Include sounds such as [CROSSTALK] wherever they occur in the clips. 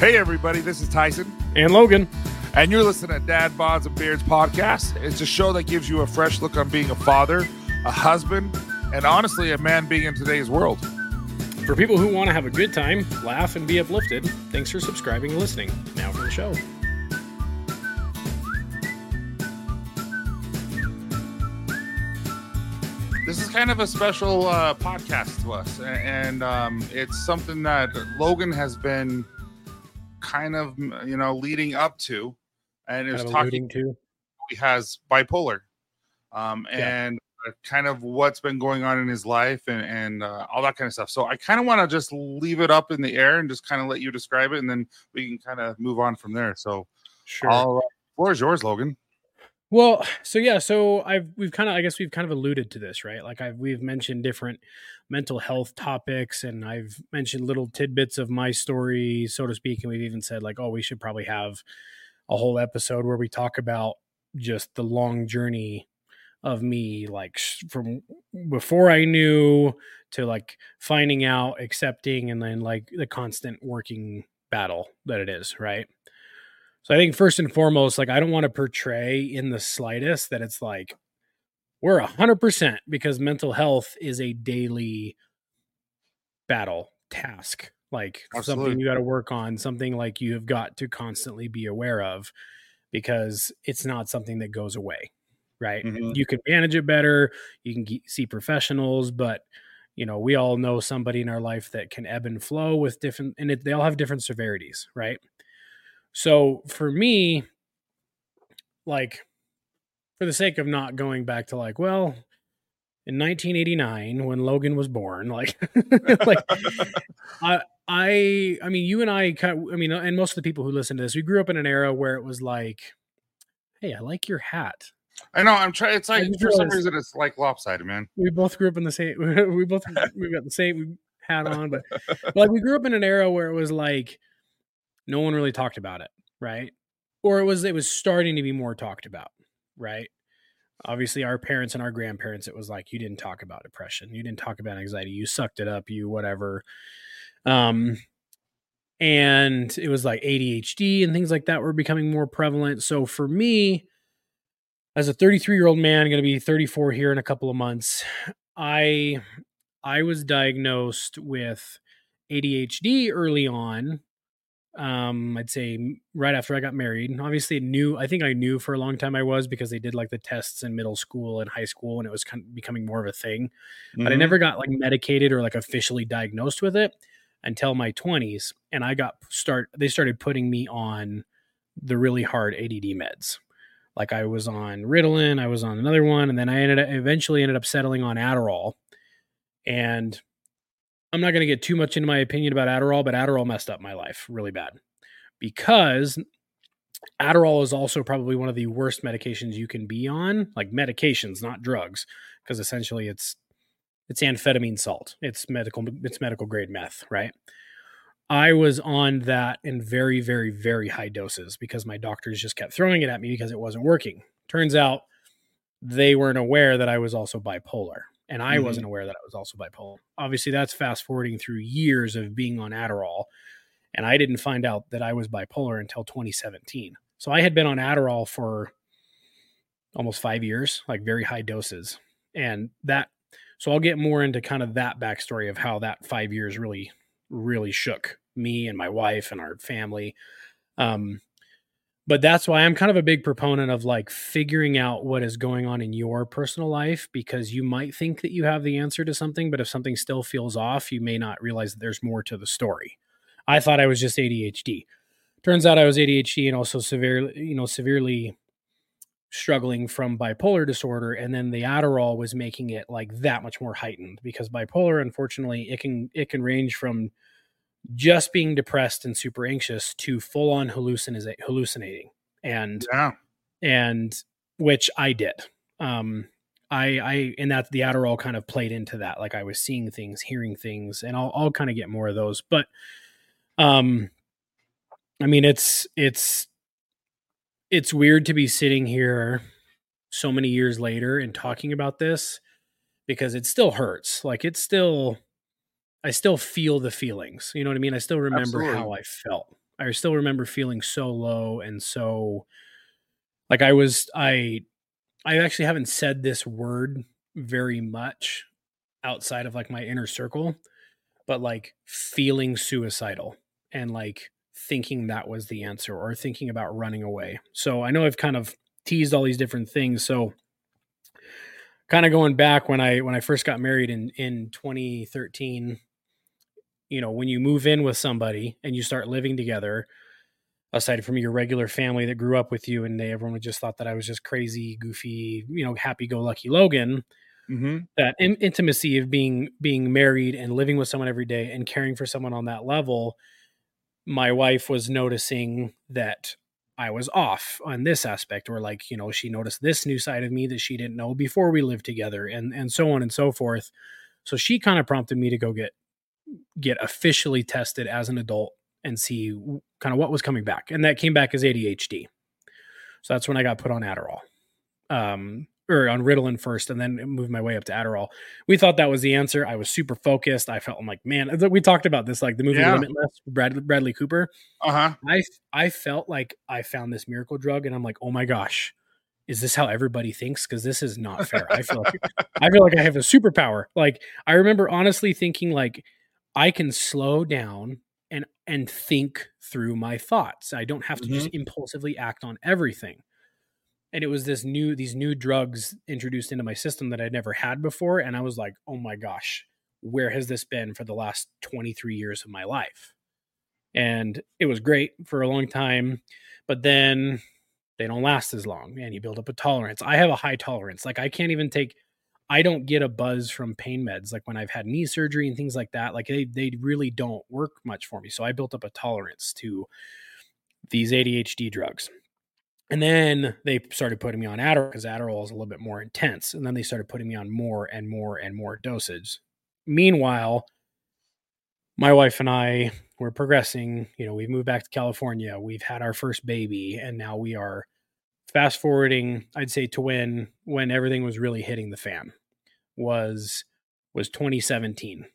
Hey, everybody, this is Tyson. And Logan. And you're listening to Dad Bods and Beards podcast. It's a show that gives you a fresh look on being a father, a husband, and honestly, a man being in today's world. For people who want to have a good time, laugh, and be uplifted, thanks for subscribing and listening. Now for the show. This is kind of a special uh, podcast to us, and um, it's something that Logan has been kind of, you know, leading up to, and is talking to. He has bipolar, um, Yeah. and uh, kind of what's been going on in his life, and and uh, all that kind of stuff. So I kind of want to just leave it up in the air and just kind of let you describe it, and then we can kind of move on from there. So, Sure. all right, floor is yours, Logan. Well, so yeah, so I've we've kind of I guess we've kind of alluded to this, right? Like I've we've mentioned different mental health topics and I've mentioned little tidbits of my story, so to speak, and we've even said like, oh, we should probably have a whole episode where we talk about just the long journey of me like from before I knew to like finding out, accepting and then like the constant working battle that it is, right? So I think first and foremost, like I don't want to portray in the slightest that it's like we're a hundred percent because mental health is a daily battle task, like something you got to work on, something like you have got to constantly be aware of because it's not something that goes away, right? Mhm. You can manage it better, you can ge- see professionals, but you know we all know somebody in our life that can ebb and flow with different, and it, they all have different severities, right? So for me, like, for the sake of not going back to like, well, in 1989 when Logan was born, like, [LAUGHS] like I, I, I mean, you and I, I mean, and most of the people who listen to this, we grew up in an era where it was like, hey, I like your hat. I know I'm trying. It's like for some reason it's like lopsided, man. we both grew up in the same [LAUGHS] we both we got the same hat on but, but like we grew up in an era where it was like no one really talked about it right? Or it was it was starting to be more talked about right? Obviously our parents and our grandparents it was like you didn't talk about depression. You didn't talk about anxiety. You sucked it up. You whatever. Um and it was like ADHD and things like that were becoming more prevalent. So for me as a 33 year old man going to be 34 here in a couple of months i i was diagnosed with adhd early on um i'd say right after i got married obviously knew i think i knew for a long time i was because they did like the tests in middle school and high school and it was kind of becoming more of a thing but I Mhm. never got like medicated or like officially diagnosed with it until my 20s and I got start they started putting me on the really hard ADD meds. Like I was on Ritalin, I was on another one and then I ended up eventually ended up settling on Adderall. And I'm not going to get too much into my opinion about Adderall, but Adderall messed up my life really bad. Because Adderall is also probably one of the worst medications you can be on, like medications, not drugs, because essentially it's it's amphetamine salt. It's medical it's medical grade meth, right? I was on that in very very very high doses because my doctors just kept throwing it at me because it wasn't working. Turns out they weren't aware that I was also bipolar and I Mhm. wasn't aware that I was also bipolar. Obviously that's fast forwarding through years of being on Adderall and I didn't find out that I was bipolar until 2017. So I had been on Adderall for almost 5 years, like very high doses. And that so I'll get more into kind of that backstory of how that 5 years really really shook me and my wife and our family. Um, but that's why I'm kind of a big proponent of like figuring out what is going on in your personal life because you might think that you have the answer to something, but if something still feels off, you may not realize that there's more to the story. I thought I was just ADHD. Turns out I was ADHD and also severely, you know, severely struggling from bipolar disorder and then the Adderall was making it like that much more heightened because bipolar unfortunately it can it can range from just being depressed and super anxious to full on hallucina- hallucinating and Yeah. and which I did. Um, I, I, and that the Adderall kind of played into that. Like I was seeing things, hearing things, and I'll, I'll kind of get more of those. But, um, I mean, it's, it's, it's weird to be sitting here so many years later and talking about this because it still hurts. Like it's still, I still feel the feelings. You know what I mean? I still remember how I felt. I still remember feeling so low and so like I was I I actually haven't said this word very much outside of like my inner circle, but like feeling suicidal and like thinking that was the answer or thinking about running away. So I know I've kind of teased all these different things. So kind of going back when I when I first got married in in 2013, you know, when you move in with somebody and you start living together, aside from your regular family that grew up with you and they everyone just thought that I was just crazy, goofy, you know, happy go lucky Logan. Mm-hmm. That in- intimacy of being being married and living with someone every day and caring for someone on that level, my wife was noticing that I was off on this aspect, or like you know she noticed this new side of me that she didn't know before we lived together, and and so on and so forth. So she kind of prompted me to go get get officially tested as an adult and see kind of what was coming back. And that came back as ADHD. So that's when I got put on Adderall. Um, or on Ritalin first and then moved my way up to Adderall. We thought that was the answer. I was super focused. I felt like, man, we talked about this, like the movie yeah. Limitless, Brad, Bradley Cooper. Uh-huh. I, I felt like I found this miracle drug and I'm like, oh my gosh, is this how everybody thinks? Cause this is not fair. I feel like, I feel like I have a superpower. Like I remember honestly thinking like I can slow down and and think through my thoughts. I don't have to mm-hmm. just impulsively act on everything. And it was this new these new drugs introduced into my system that I'd never had before and I was like, "Oh my gosh, where has this been for the last 23 years of my life?" And it was great for a long time, but then they don't last as long and you build up a tolerance. I have a high tolerance. Like I can't even take I don't get a buzz from pain meds like when I've had knee surgery and things like that. Like they they really don't work much for me. So I built up a tolerance to these ADHD drugs. And then they started putting me on Adderall because Adderall is a little bit more intense. And then they started putting me on more and more and more dosage. Meanwhile, my wife and I were progressing. You know, we've moved back to California. We've had our first baby, and now we are fast forwarding. I'd say to when when everything was really hitting the fan was was 2017.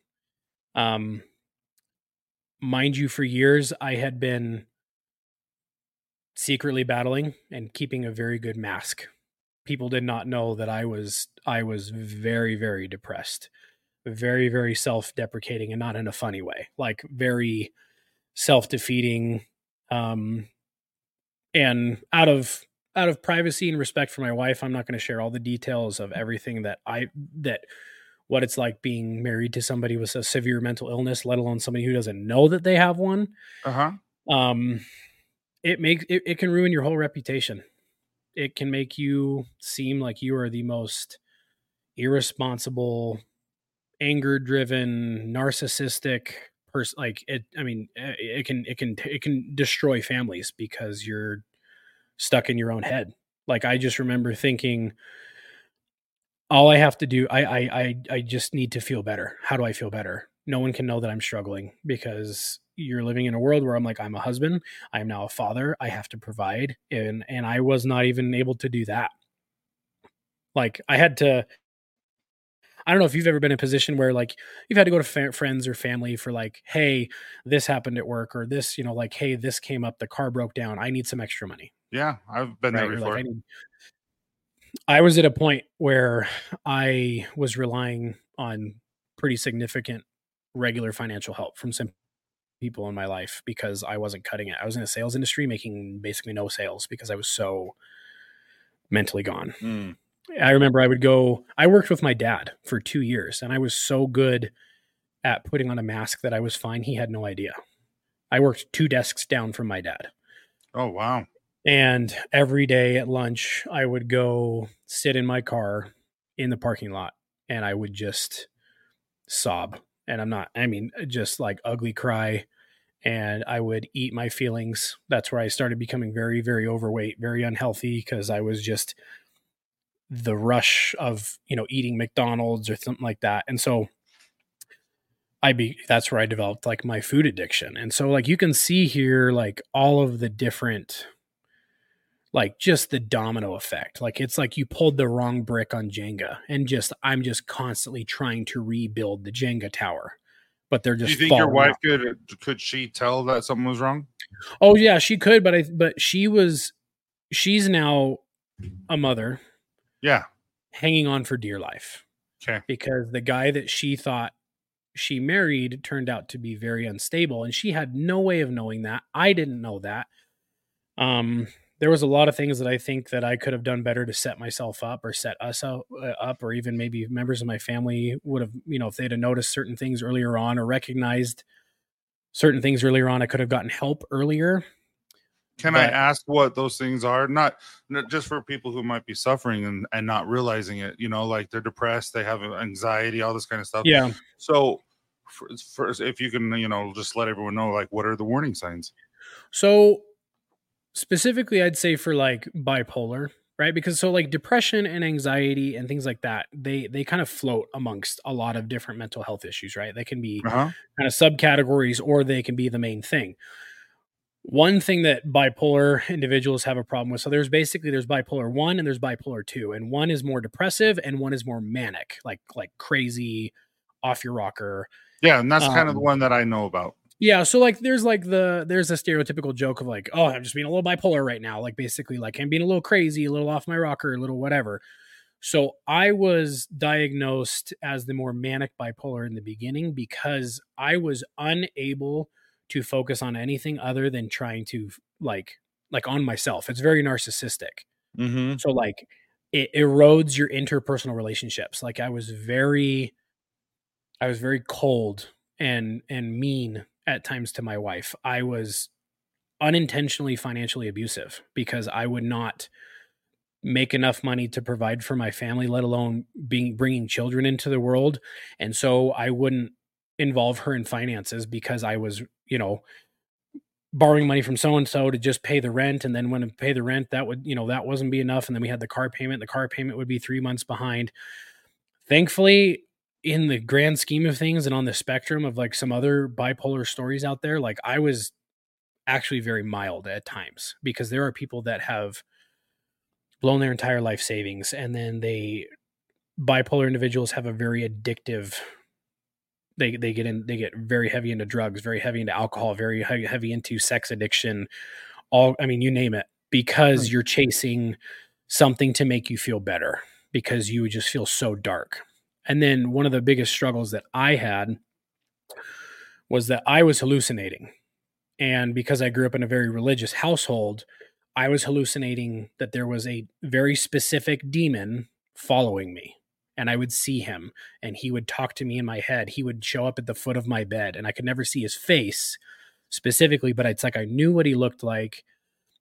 Um, mind you, for years I had been secretly battling and keeping a very good mask. People did not know that I was I was very very depressed, very very self-deprecating and not in a funny way, like very self-defeating um and out of out of privacy and respect for my wife, I'm not going to share all the details of everything that I that what it's like being married to somebody with a severe mental illness, let alone somebody who doesn't know that they have one. Uh huh. Um, it makes it, it can ruin your whole reputation. It can make you seem like you are the most irresponsible, anger-driven, narcissistic person. Like it, I mean, eh, it can it can it can destroy families because you're stuck in your own head. Like I just remember thinking, all I have to do, I, I, I, I just need to feel better. How do I feel better? No one can know that I'm struggling because you're living in a world where I'm like, I'm a husband. I am now a father. I have to provide. And, and I was not even able to do that. Like I had to, I don't know if you've ever been in a position where like you've had to go to fa- friends or family for like, hey, this happened at work or this, you know, like, hey, this came up, the car broke down. I need some extra money. Yeah, I've been right? there before. Like, I, need, I was at a point where I was relying on pretty significant regular financial help from some people in my life because I wasn't cutting it. I was in the sales industry making basically no sales because I was so mentally gone. Mm. I remember I would go, I worked with my dad for two years and I was so good at putting on a mask that I was fine. He had no idea. I worked two desks down from my dad. Oh, wow. And every day at lunch, I would go sit in my car in the parking lot and I would just sob. And I'm not, I mean, just like ugly cry. And I would eat my feelings. That's where I started becoming very, very overweight, very unhealthy because I was just the rush of, you know, eating McDonald's or something like that. And so I be that's where I developed like my food addiction. And so like you can see here like all of the different like just the domino effect. Like it's like you pulled the wrong brick on Jenga and just I'm just constantly trying to rebuild the Jenga tower. but they're just. Do you think your wife could could she tell that something was wrong? Oh yeah, she could, but I but she was she's now a mother. Yeah. Hanging on for dear life. Okay. Because the guy that she thought she married turned out to be very unstable and she had no way of knowing that. I didn't know that. Um there was a lot of things that I think that I could have done better to set myself up or set us up, uh, up or even maybe members of my family would have, you know, if they'd have noticed certain things earlier on or recognized certain things earlier on, I could have gotten help earlier. Can but, I ask what those things are? Not, not just for people who might be suffering and, and not realizing it, you know, like they're depressed, they have anxiety, all this kind of stuff. Yeah. So, first, if you can, you know, just let everyone know, like, what are the warning signs? So, specifically, I'd say for like bipolar, right? Because so like depression and anxiety and things like that, they they kind of float amongst a lot of different mental health issues, right? They can be uh-huh. kind of subcategories or they can be the main thing one thing that bipolar individuals have a problem with so there's basically there's bipolar 1 and there's bipolar 2 and one is more depressive and one is more manic like like crazy off your rocker. Yeah and that's um, kind of the one that i know about. yeah so like there's like the there's a stereotypical joke of like oh i'm just being a little bipolar right now like basically like i'm being a little crazy a little off my rocker a little whatever. So i was diagnosed as the more manic bipolar in the beginning because i was unable to focus on anything other than trying to like like on myself. It's very narcissistic. Mm-hmm. So like it erodes your interpersonal relationships. Like I was very I was very cold and and mean at times to my wife. I was unintentionally financially abusive because I would not make enough money to provide for my family let alone being bringing children into the world and so I wouldn't involve her in finances because I was, you know, borrowing money from so and so to just pay the rent and then when to pay the rent that would, you know, that wasn't be enough and then we had the car payment, the car payment would be 3 months behind. Thankfully, in the grand scheme of things and on the spectrum of like some other bipolar stories out there, like I was actually very mild at times because there are people that have blown their entire life savings and then they bipolar individuals have a very addictive they they get in they get very heavy into drugs very heavy into alcohol very heavy into sex addiction all i mean you name it because right. you're chasing something to make you feel better because you just feel so dark. And then one of the biggest struggles that i had was that i was hallucinating. And because i grew up in a very religious household i was hallucinating that there was a very specific demon following me and I would see him and he would talk to me in my head. He would show up at the foot of my bed and I could never see his face specifically, but it's like I knew what he looked like.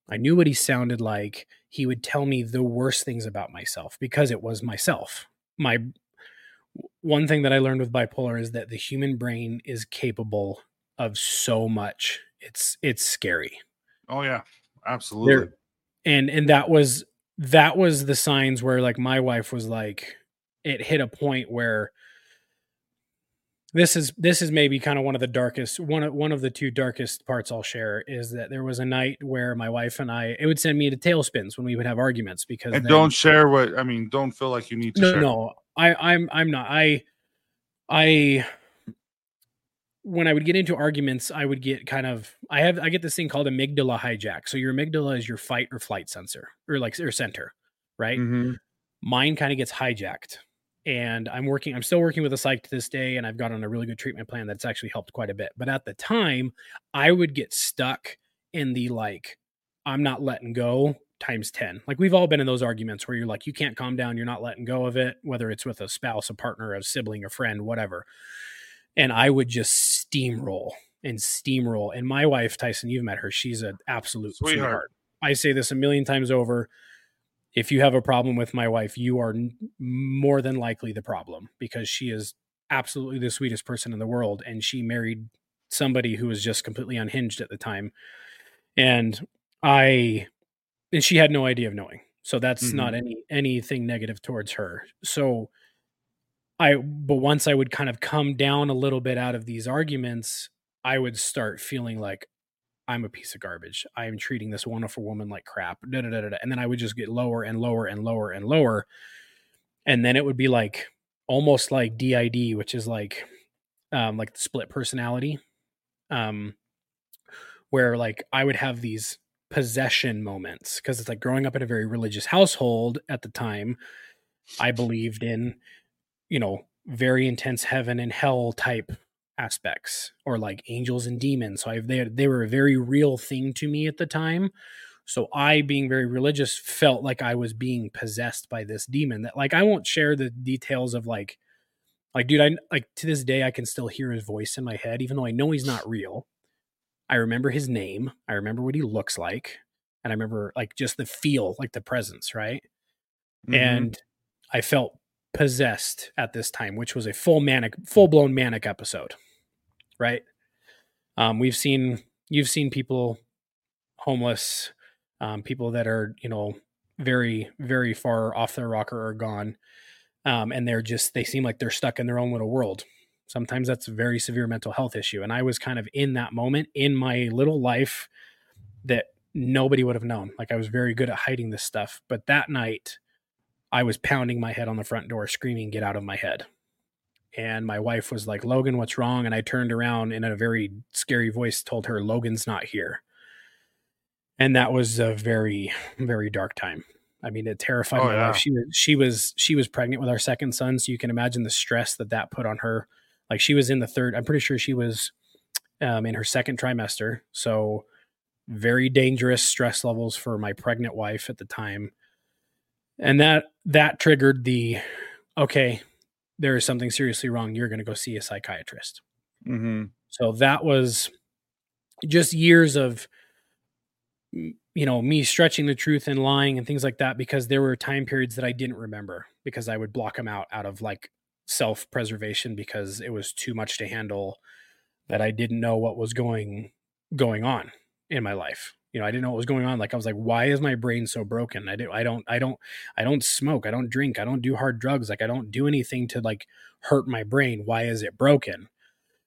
I knew what he sounded like. He would tell me the worst things about myself because it was myself. My one thing that I learned with bipolar is that the human brain is capable of so much. It's it's scary. Oh yeah. Absolutely. There, and and that was that was the signs where like my wife was like it hit a point where this is this is maybe kind of one of the darkest one of one of the two darkest parts I'll share is that there was a night where my wife and I it would send me to tailspins when we would have arguments because and then, don't share what I mean don't feel like you need to no share. no I I'm I'm not I I when I would get into arguments I would get kind of I have I get this thing called amygdala hijack so your amygdala is your fight or flight sensor or like or center right mm-hmm. mine kind of gets hijacked and I'm working, I'm still working with a psych to this day, and I've got on a really good treatment plan that's actually helped quite a bit. But at the time, I would get stuck in the like, I'm not letting go times 10. Like we've all been in those arguments where you're like, you can't calm down, you're not letting go of it, whether it's with a spouse, a partner, a sibling, a friend, whatever. And I would just steamroll and steamroll. And my wife, Tyson, you've met her, she's an absolute sweetheart. sweetheart. I say this a million times over if you have a problem with my wife, you are more than likely the problem because she is absolutely the sweetest person in the world. And she married somebody who was just completely unhinged at the time. And I, and she had no idea of knowing. So that's mm-hmm. not any, anything negative towards her. So I, but once I would kind of come down a little bit out of these arguments, I would start feeling like, I'm a piece of garbage. I am treating this wonderful woman like crap. Da, da, da, da, and then I would just get lower and lower and lower and lower. And then it would be like almost like DID, which is like um, like the split personality, um, where like I would have these possession moments because it's like growing up in a very religious household at the time. I believed in, you know, very intense heaven and hell type aspects or like angels and demons. So I they they were a very real thing to me at the time. So I being very religious felt like I was being possessed by this demon that like I won't share the details of like like dude I like to this day I can still hear his voice in my head even though I know he's not real. I remember his name, I remember what he looks like, and I remember like just the feel, like the presence, right? Mm-hmm. And I felt possessed at this time, which was a full manic, full blown manic episode right? Um, we've seen you've seen people homeless, um, people that are you know very very far off their rocker or gone, um, and they're just they seem like they're stuck in their own little world. Sometimes that's a very severe mental health issue, and I was kind of in that moment in my little life that nobody would have known. Like I was very good at hiding this stuff, but that night I was pounding my head on the front door, screaming, "Get out of my head!" And my wife was like logan what's wrong? And i turned around and in a very scary voice told her logan's not here. And that was a very very dark time. I mean it terrified oh, my yeah. wife she was she was she was pregnant with our second son so you can imagine the stress that that put on her. Like she was in the third i'm pretty sure she was um, in her second trimester so very dangerous stress levels for my pregnant wife at the time. And that that triggered the okay there is something seriously wrong, you're going to go see a psychiatrist. Mm-hmm. So that was just years of, you know, me stretching the truth and lying and things like that because there were time periods that I didn't remember because I would block them out out of like self preservation because it was too much to handle that I didn't know what was going going on in my life you know, I didn't know what was going on. Like I was like, why is my brain so broken? I do I don't I don't I don't smoke, I don't drink, I don't do hard drugs, like I don't do anything to like hurt my brain. Why is it broken?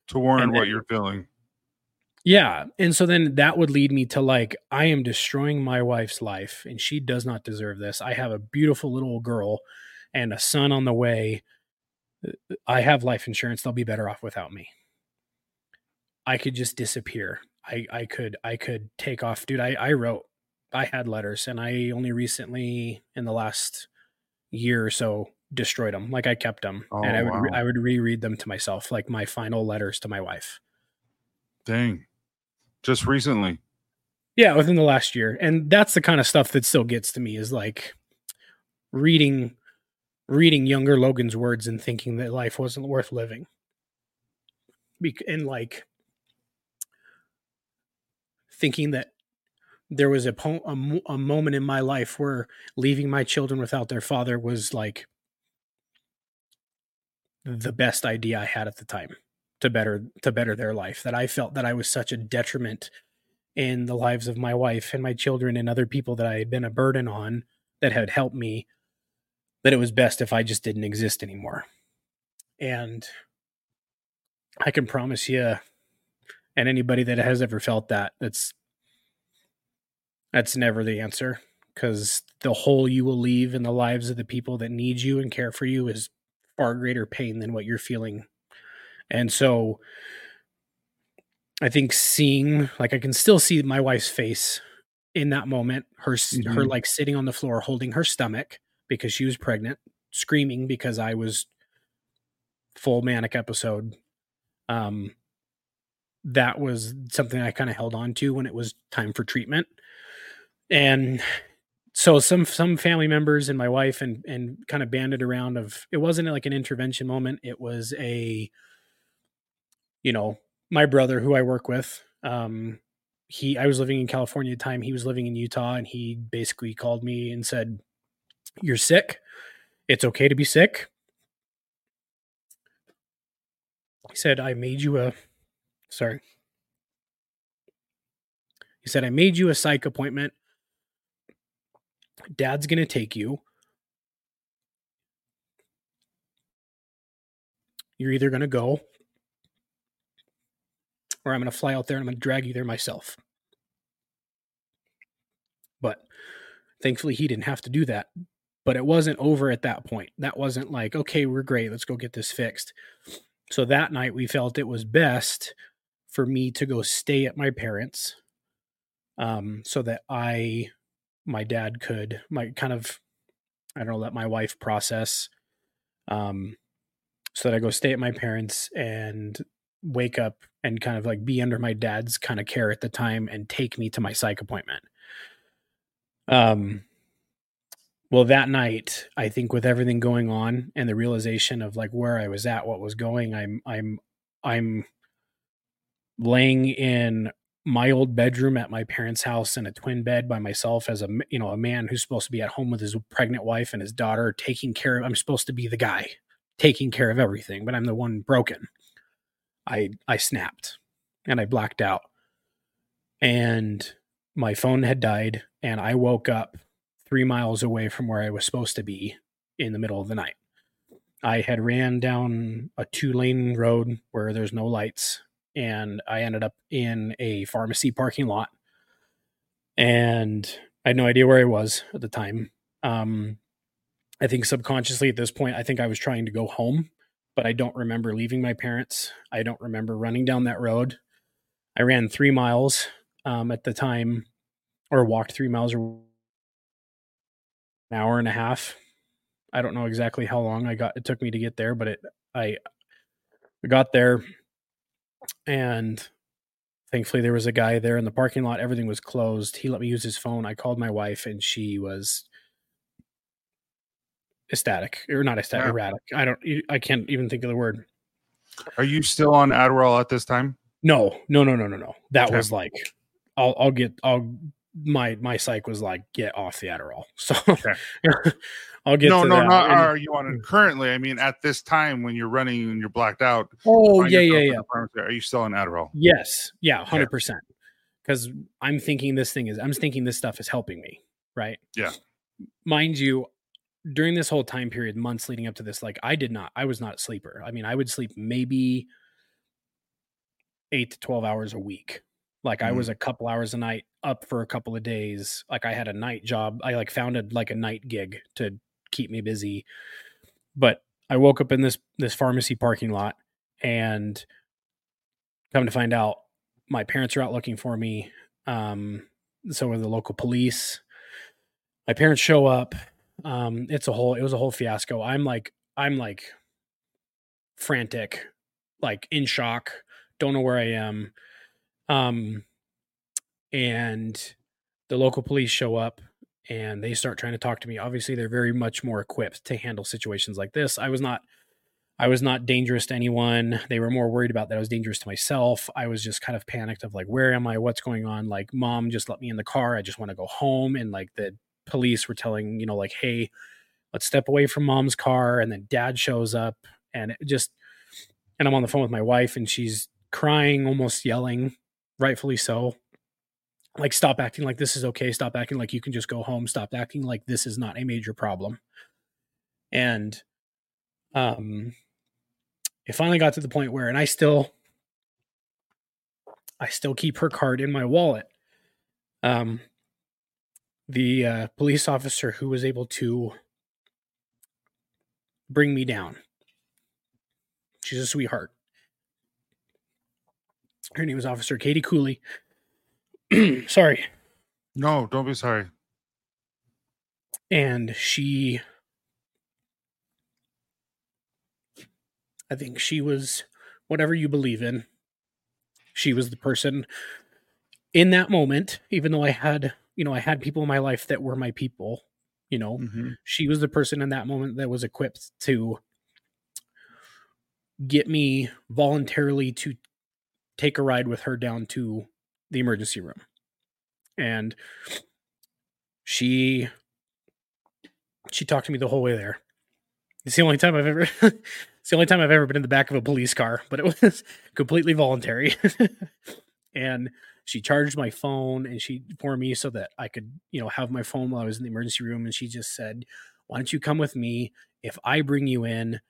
To warn what you're feeling. Yeah. And so then that would lead me to like, I am destroying my wife's life and she does not deserve this. I have a beautiful little girl and a son on the way. I have life insurance. They'll be better off without me. I could just disappear. I I could I could take off, dude. I I wrote, I had letters, and I only recently in the last year or so destroyed them. Like I kept them, oh, and I would wow. I would reread them to myself, like my final letters to my wife. Dang, just recently. Yeah, within the last year, and that's the kind of stuff that still gets to me is like reading reading younger Logan's words and thinking that life wasn't worth living. Be- and like thinking that there was a, po- a, a moment in my life where leaving my children without their father was like the best idea I had at the time to better to better their life that I felt that I was such a detriment in the lives of my wife and my children and other people that I had been a burden on that had helped me that it was best if I just didn't exist anymore. And I can promise you and anybody that has ever felt that that's that's never the answer. Because the hole you will leave in the lives of the people that need you and care for you is far greater pain than what you're feeling. And so i think seeing like i can still see my wife's face in that moment her mm-hmm. her like sitting on the floor holding her stomach because she was pregnant screaming because i was full manic episode. Um that was something I kind of held on to when it was time for treatment. And so some some family members and my wife and and kind of banded around of it wasn't like an intervention moment. It was a you know, my brother who I work with, um he I was living in California at the time, he was living in Utah and he basically called me and said, "You're sick. It's okay to be sick." He said, "I made you a Sorry. He said, I made you a psych appointment. Dad's going to take you. You're either going to go or I'm going to fly out there and I'm going to drag you there myself. But thankfully, he didn't have to do that. But it wasn't over at that point. That wasn't like, okay, we're great. Let's go get this fixed So that night we felt it was best for me to go stay at my parents um, so that I, my dad could, my kind of, I don't know, let my wife process. Um, so that I go stay at my parents and wake up and kind of like be under my dad's kind of care at the time and take me to my psych appointment. Um, well, that night, I think with everything going on and the realization of like where I was at, what was going, I'm, I'm, I'm laying in my old bedroom at my parents' house in a twin bed by myself as a you know a man who's supposed to be at home with his pregnant wife and his daughter taking care of I'm supposed to be the guy taking care of everything but I'm the one broken. I I snapped and I blacked out. And my phone had died and I woke up 3 miles away from where I was supposed to be in the middle of the night. I had ran down a two lane road where there's no lights and I ended up in a pharmacy parking lot. And I had no idea where I was at the time. Um, I think subconsciously at this point, I think I was trying to go home, but I don't remember leaving my parents. I don't remember running down that road. I ran three miles um, at the time, or walked three miles or an hour and a half. I don't know exactly how long I got. It took me to get there, but it I I got there, and thankfully there was a guy there in the parking lot everything was closed he let me use his phone i called my wife and she was ecstatic or not ecstatic erratic i don't i can't even think of the word. Are you still on adderall at this time? No no no no no no that okay. was like i'll i'll get i'll my my psych was like get off the adderall [LAUGHS] so okay. [LAUGHS] I'll get no, no, that. not and, are you on it currently? I mean, at this time when you're running and you're blacked out. Oh yeah, yeah, yeah. Are you still on Adderall? Yes, yeah, hundred percent. Because I'm thinking this thing is, I'm thinking this stuff is helping me, right? Yeah. Mind you, during this whole time period, months leading up to this, like I did not, I was not a sleeper. I mean, I would sleep maybe eight to twelve hours a week. Like mm-hmm. I was a couple hours a night up for a couple of days. Like I had a night job. I like founded like a night gig to keep me busy. But I woke up in this this pharmacy parking lot and come to find out my parents are out looking for me. Um, so are the local police. My parents show up. Um, it's a whole it was a whole fiasco. I'm like I'm like frantic, like in shock, don't know where I am. Um and the local police show up and they start trying to talk to me. Obviously, they're very much more equipped to handle situations like this. I was not I was not dangerous to anyone. They were more worried about that I was dangerous to myself. I was just kind of panicked of like, where am I? What's going on? Like, mom just let me in the car. I just want to go home. And like the police were telling, you know, like, hey, let's step away from mom's car. And then dad shows up and it just, and I'm on the phone with my wife and she's crying, almost yelling, rightfully so like stop acting like this is okay stop acting like you can just go home stop acting like this is not a major problem. And um it finally got to the point where and i still i still keep her card in my wallet. Um the uh, police officer who was able to bring me down. She's a sweetheart her name is officer katie cooley [CLEARS THROAT] sorry. No, don't be sorry. And she, I think she was whatever you believe in. She was the person in that moment, even though I had, you know, I had people in my life that were my people, you know, mm-hmm. she was the person in that moment that was equipped to get me voluntarily to take a ride with her down to the emergency room. And she she talked to me the whole way there. It's the only time I've ever [LAUGHS] it's the only time I've ever been in the back of a police car, but it was [LAUGHS] completely voluntary. [LAUGHS] and she charged my phone and she for me so that I could, you know, have my phone while I was in the emergency room and she just said, "Why don't you come with me? If I bring you in,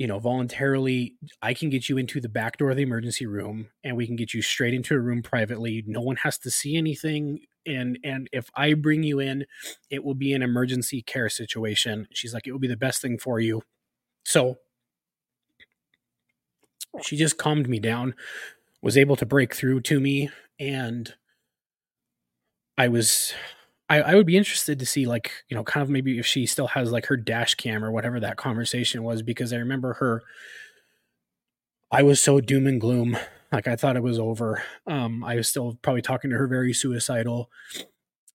you know, voluntarily, I can get you into the back door of the emergency room and we can get you straight into a room privately. No one has to see anything. And and if I bring you in, it will be an emergency care situation. She's like, it will be the best thing for you. So she just calmed me down, was able to break through to me, and I was I, I would be interested to see like, you know, kind of maybe if she still has like her dash cam or whatever that conversation was, because I remember her I was so doom and gloom. Like I thought it was over. Um, I was still probably talking to her very suicidal.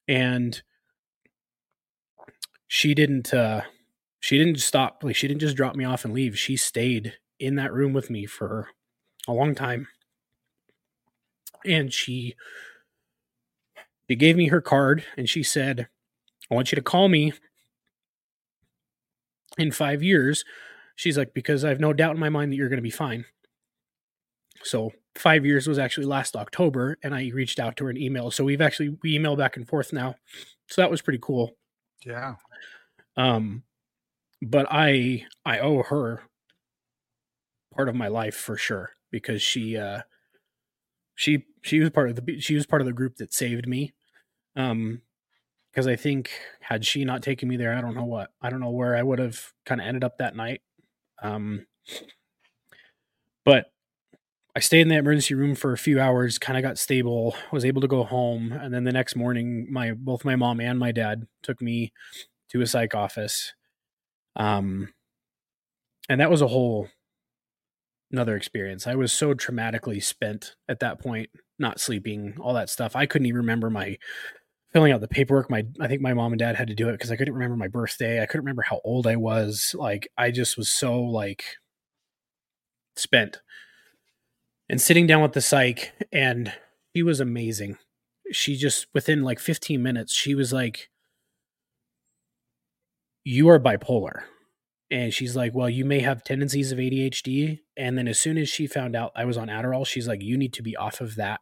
And she didn't uh she didn't stop like she didn't just drop me off and leave. She stayed in that room with me for a long time. And she she gave me her card and she said, I want you to call me in five years. She's like, because I have no doubt in my mind that you're going to be fine. So five years was actually last October, and I reached out to her an email. So we've actually we email back and forth now. So that was pretty cool. Yeah. Um, but I I owe her part of my life for sure because she uh she she was part of the she was part of the group that saved me. Um because i think had she not taken me there i don't know what i don't know where i would have kind of ended up that night. Um but i stayed in the emergency room for a few hours kind of got stable was able to go home and then the next morning my both my mom and my dad took me to a psych office. Um and that was a whole another experience. I was so traumatically spent at that point, not sleeping, all that stuff. I couldn't even remember my filling out the paperwork. My I think my mom and dad had to do it because I couldn't remember my birthday. I couldn't remember how old I was. Like I just was so like spent. And sitting down with the psych and she was amazing. She just within like 15 minutes, she was like you are bipolar and she's like, "Well, you may have tendencies of ADHD." And then as soon as she found out I was on Adderall, she's like, "You need to be off of that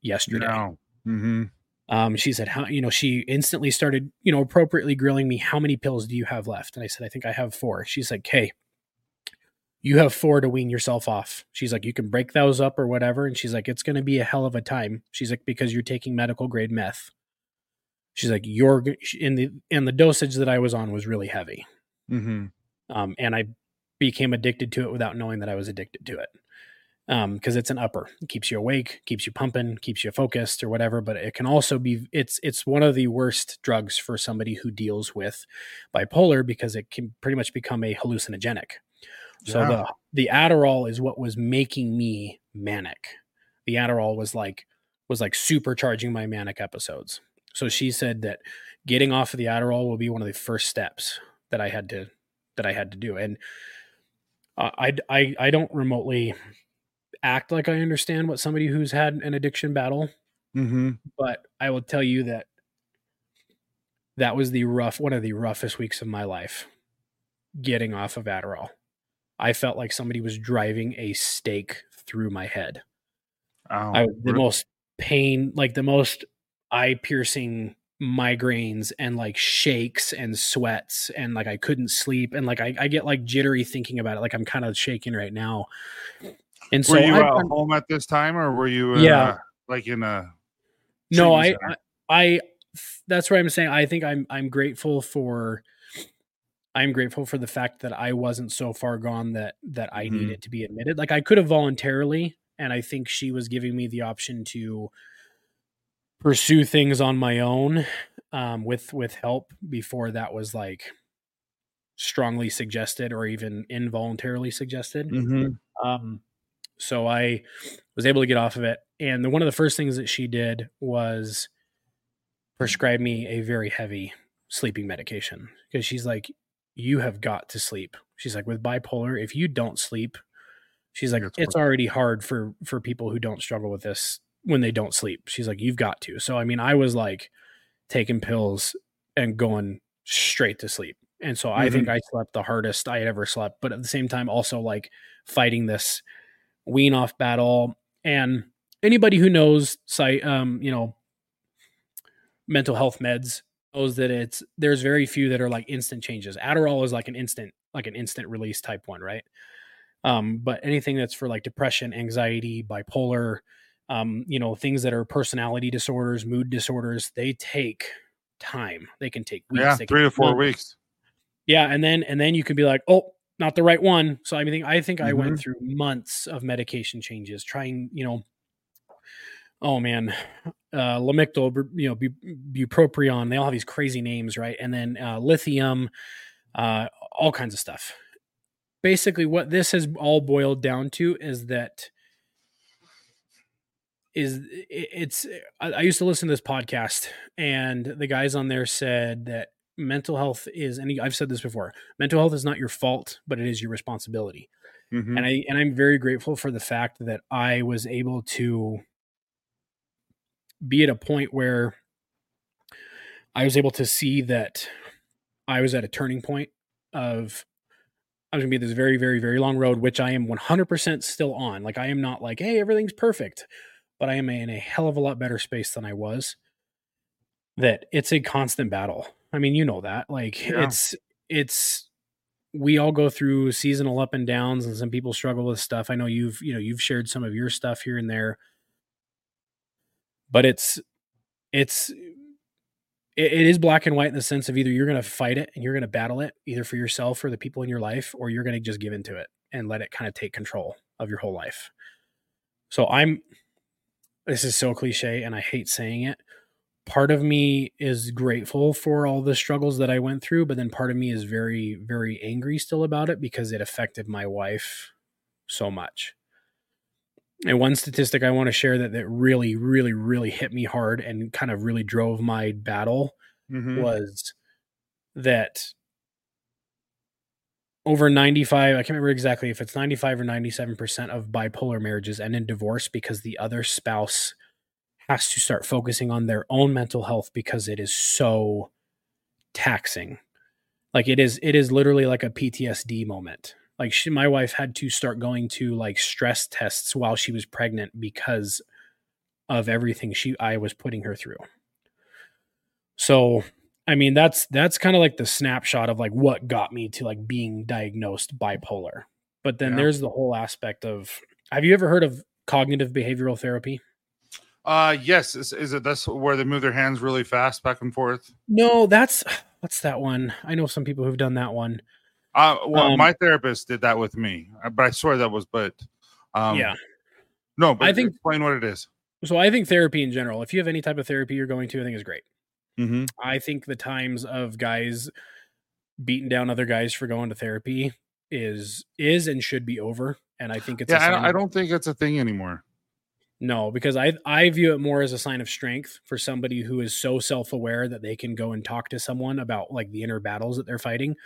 yesterday." No. Mm-hmm. Um, she said, "How you know?" She instantly started, you know, appropriately grilling me. How many pills do you have left? And I said, "I think I have four. She's like, "Hey, you have four to wean yourself off." She's like, "You can break those up or whatever." And she's like, "It's going to be a hell of a time." She's like, "Because you're taking medical grade meth." She's like, "You're in the and the dosage that I was on was really heavy." Mm-hmm. Um, and I became addicted to it without knowing that I was addicted to it. Um, because it's an upper, it keeps you awake, keeps you pumping, keeps you focused or whatever. But it can also be it's it's one of the worst drugs for somebody who deals with bipolar because it can pretty much become a hallucinogenic. So Yeah. the the Adderall is what was making me manic. The Adderall was like was like supercharging my manic episodes. So she said that getting off of the Adderall will be one of the first steps that I had to that I had to do. And uh, I I I don't remotely act like I understand what somebody who's had an addiction battle, Mm-hmm. but I will tell you that that was the rough one of the roughest weeks of my life getting off of Adderall. I felt like somebody was driving a stake through my head. Oh, I the re- most pain, like the most eye piercing migraines and like shakes and sweats and like I couldn't sleep and like I, I get like jittery thinking about it. Like I'm kind of shaking right now. And so were you I, at I'm- home at this time, or were you? Uh, Yeah. Like in a. no, I, I. I, that's what I'm saying. I think I'm, I'm grateful for, I'm grateful for the fact that I wasn't so far gone that, that I Mhm. needed to be admitted. Like I could have voluntarily, and I think she was giving me the option to pursue things on my own, um, with, with help before that was like strongly suggested or even involuntarily suggested. Mhm. Um, so I was able to get off of it. And the, one of the first things that she did was prescribe me a very heavy sleeping medication because she's like, you have got to sleep. She's like, with bipolar, if you don't sleep, she's like, It's it's already hard for for people who don't struggle with this when they don't sleep. She's like, you've got to. So I mean, I was like taking pills and going straight to sleep. And so I think I slept the hardest I had ever slept, but at the same time, also like fighting this wean off battle. And anybody who knows, um, you know, mental health meds knows that it's there's very few that are like instant changes. Adderall is like an instant, like an instant release type one, right? Um, but anything that's for like depression, anxiety, bipolar, um, you know, things that are personality disorders, mood disorders, they take time. They can take weeks. Yeah, three to four months. weeks. Yeah, and then and then you can be like, oh, not the right one. So I mean, I think I mm-hmm. went through months of medication changes, trying, you know, oh man, uh, Lamictal, you know, bupropion. They all have these crazy names, right? And then uh, lithium, uh, all kinds of stuff. Basically, what this has all boiled down to is that is it's I used to listen to this podcast and the guys on there said that mental health is and I've said this before mental health is not your fault but it is your responsibility mm-hmm. and I and I'm very grateful for the fact that I was able to be at a point where I was able to see that I was at a turning point of I was gonna be this very, very, very long road, which I am 100% still on. Like I am not like, hey, everything's perfect but I am in a hell of a lot better space than I was. That it's a constant battle. I mean, you know that. Like yeah. it's it's we all go through seasonal up and downs and some people struggle with stuff. I know you've, you know, you've shared some of your stuff here and there. But it's it's it, it is black and white in the sense of either you're going to fight it and you're going to battle it either for yourself or the people in your life or you're going to just give into it and let it kind of take control of your whole life. So I'm this is so cliche and I hate saying it. Part of me is grateful for all the struggles that I went through, but then part of me is very, very angry still about it because it affected my wife so much. And one statistic I want to share that, that really, really, really hit me hard and kind of really drove my battle mm-hmm. was that over 95 i can't remember exactly if it's 95 or 97% of bipolar marriages end in divorce because the other spouse has to start focusing on their own mental health because it is so taxing. Like it is it is literally like a ptsd moment. Like she, my wife had to start going to like stress tests while she was pregnant because of everything she i was putting her through. So I mean, that's that's kind of like the snapshot of like what got me to like being diagnosed bipolar. But then yeah. there's the whole aspect of have you ever heard of cognitive behavioral therapy? Uh yes. Is, is it that's where they move their hands really fast back and forth? No, that's what's that one? I know some people who've done that one. Uh well, um, my therapist did that with me, uh, but I swear that was but um yeah. No, but I think explain what it is. So I think therapy in general, if you have any type of therapy you're going to, I think is great. Mm-hmm. I think the times of guys beating down other guys for going to therapy is is and should be over. And I think it's yeah. I don't, I don't think it's a thing anymore. No, because I I view it more as a sign of strength for somebody who is so self aware that they can go and talk to someone about like the inner battles that they're fighting.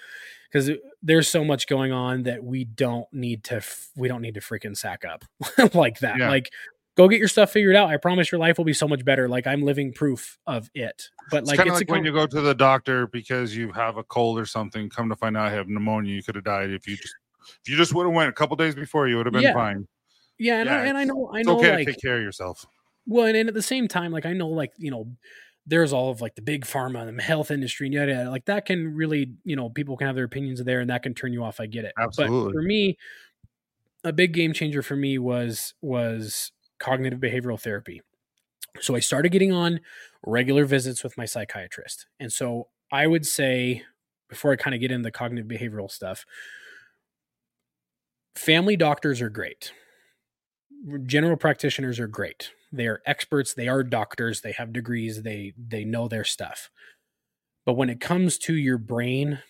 Because there's so much going on that we don't need to we don't need to freaking sack up [LAUGHS] like that. Yeah. Like go get your stuff figured out. I promise your life will be so much better. Like I'm living proof of it. But it's like it's like when you go to the doctor because you have a cold or something, come to find out you have pneumonia, you could have died if you just if you just would have went a couple days before, you would have been yeah. fine. Yeah, and, yeah, I, and I know I know okay like, take care of yourself. Well, and, and, at the same time, like I know, like you know, there's all of like the big pharma and the health industry and yada, yada like that can really, you know, people can have their opinions there, and that can turn you off. I get it. Absolutely. But for me, a big game changer for me was was cognitive behavioral therapy. So I started getting on regular visits with my psychiatrist. And so I would say, before I kind of get into the cognitive behavioral stuff, family doctors are great. General practitioners are great. They are experts, they are doctors, they have degrees, they they know their stuff. But when it comes to your brain,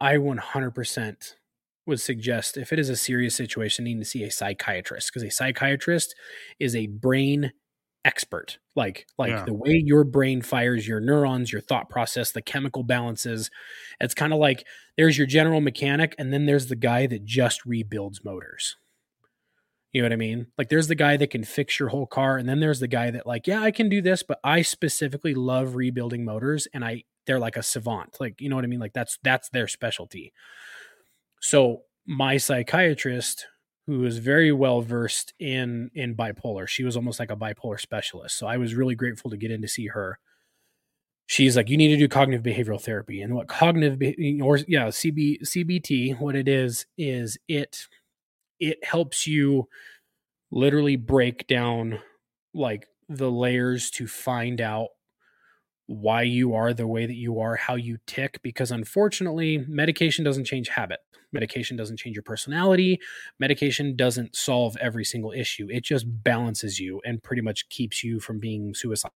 I 100% would suggest if it is a serious situation, needing to see a psychiatrist because a psychiatrist is a brain expert. Like like yeah. the way your brain fires your neurons your thought process the chemical balances it's kind of like there's your general mechanic and then there's the guy that just rebuilds motors. You know what i mean? Like there's the guy that can fix your whole car and then there's the guy that like yeah i can do this but i specifically love rebuilding motors and i they're like a savant. Like you know what i mean? Like that's that's their specialty so my psychiatrist, who is very well versed in in bipolar, she was almost like a bipolar specialist. So I was really grateful to get in to see her. She's like, you need to do cognitive behavioral therapy, and what cognitive or yeah, CB CBT, what it is is it it helps you literally break down like the layers to find out why you are the way that you are, how you tick, because unfortunately, medication doesn't change habit. Medication doesn't change your personality. Medication doesn't solve every single issue. It just balances you and pretty much keeps you from being suicidal.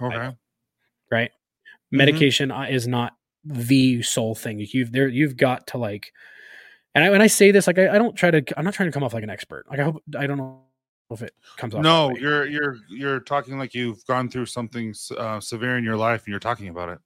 Okay. Right? Mm-hmm. Medication uh, is not the sole thing. You've there you've got to like and I, when I say this, like I, I don't try to I'm not trying to come off like an expert. Like I hope I don't know if it comes off. No, you're you're you're talking like you've gone through something uh, severe in your life, and you're talking about it.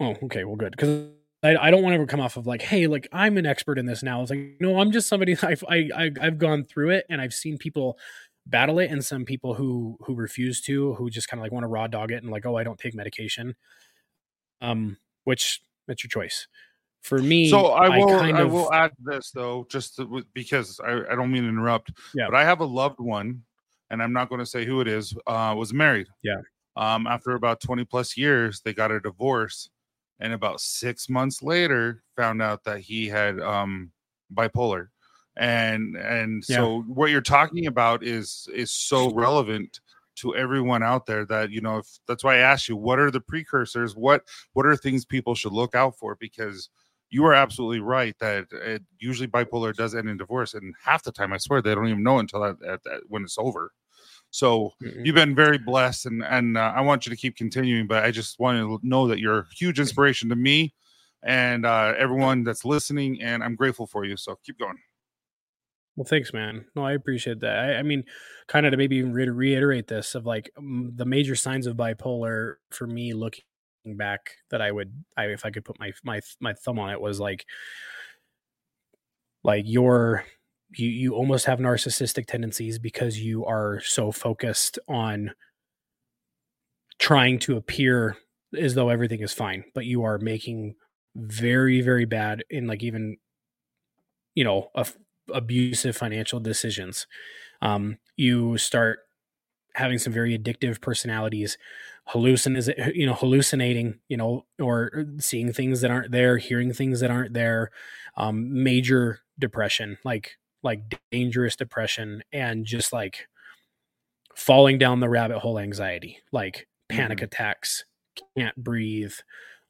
Oh, okay, well, good because I, I don't want to ever come off of like, hey, like I'm an expert in this now. It's like, no, I'm just somebody. [LAUGHS] I've I, I I've gone through it, and I've seen people battle it, and some people who who refuse to, who just kind of like want to raw dog it and like, oh, I don't take medication. Um, which that's your choice for me so i will i, I of, will add this though just to, because I, I don't mean to interrupt yeah. but i have a loved one and i'm not going to say who it is uh was married yeah um after about 20 plus years they got a divorce and about six months later found out that he had um bipolar and and yeah. so what you're talking about is is so relevant to everyone out there that you know if that's why i asked you what are the precursors what what are things people should look out for because you are absolutely right that it, usually bipolar does end in divorce, and half the time I swear they don't even know until that, that, that when it's over. So mm-hmm. you've been very blessed, and and uh, I want you to keep continuing. But I just want to know that you're a huge inspiration to me and uh, everyone that's listening, and I'm grateful for you. So keep going. Well, thanks, man. No, I appreciate that. I, I mean, kind of to maybe re- reiterate this of like um, the major signs of bipolar for me looking back that I would I if I could put my my my thumb on it was like like you're you you almost have narcissistic tendencies because you are so focused on trying to appear as though everything is fine but you are making very very bad in like even you know abusive financial decisions. Um you start having some very addictive personalities hallucin you know hallucinating you know or seeing things that aren't there hearing things that aren't there um, major depression like like dangerous depression and just like falling down the rabbit hole anxiety like panic mm-hmm. attacks can't breathe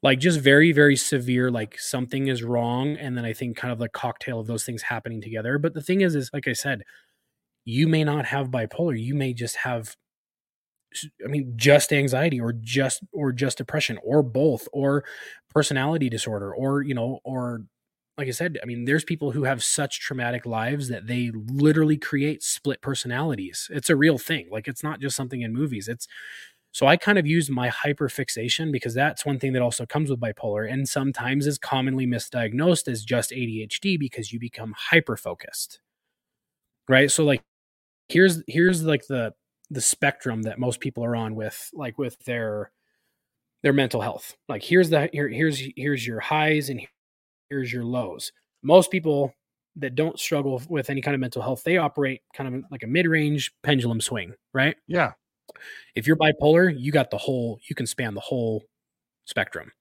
like just very very severe like something is wrong and then i think kind of the cocktail of those things happening together but the thing is is like i said you may not have bipolar you may just have I mean, just anxiety or just or just depression or both or personality disorder or you know or like I said, I mean, there's people who have such traumatic lives that they literally create split personalities. It's a real thing. Like it's not just something in movies. It's so I kind of use my hyperfixation because that's one thing that also comes with bipolar and sometimes is commonly misdiagnosed as just ADHD because you become hyper focused. Right? So like here's here's like the the spectrum that most people are on with like with their their mental health. Like here's the here, here's here's your highs and here's your lows. Most people that don't struggle with any kind of mental health, they operate kind of like a mid-range pendulum swing, right? Yeah. If you're bipolar, you got the whole you can span the whole spectrum.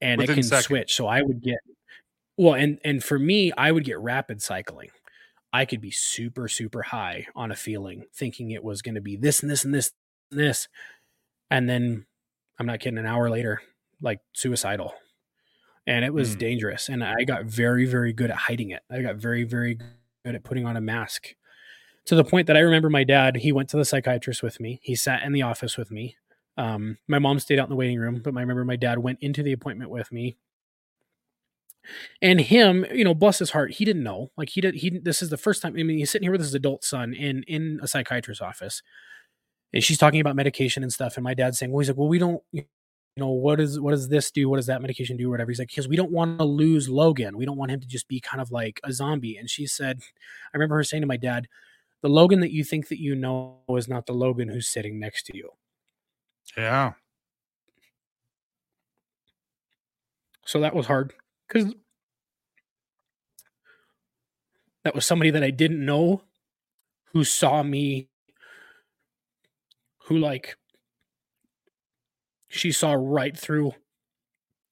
And Within it can seconds. switch. So I would get well and and for me, I would get rapid cycling. I could be super, super high on a feeling, thinking it was going to be this and this and this and this. And then I'm not kidding, an hour later, like suicidal. And it was mm. dangerous. And I got very, very good at hiding it. I got very, very good at putting on a mask to the point that I remember my dad, he went to the psychiatrist with me. He sat in the office with me. Um, my mom stayed out in the waiting room, but I remember my dad went into the appointment with me and him, you know, bless his heart, he didn't know. Like he did. He this is the first time. I mean, he's sitting here with his adult son in in a psychiatrist's office, and she's talking about medication and stuff. And my dad's saying, "Well, he's like, well, we don't." You know what is what does this do? What does that medication do? Whatever. He's like, because we don't want to lose Logan. We don't want him to just be kind of like a zombie. And she said, I remember her saying to my dad, "The Logan that you think that you know is not the Logan who's sitting next to you." Yeah. So that was hard because that was somebody that I didn't know who saw me, who like she saw right through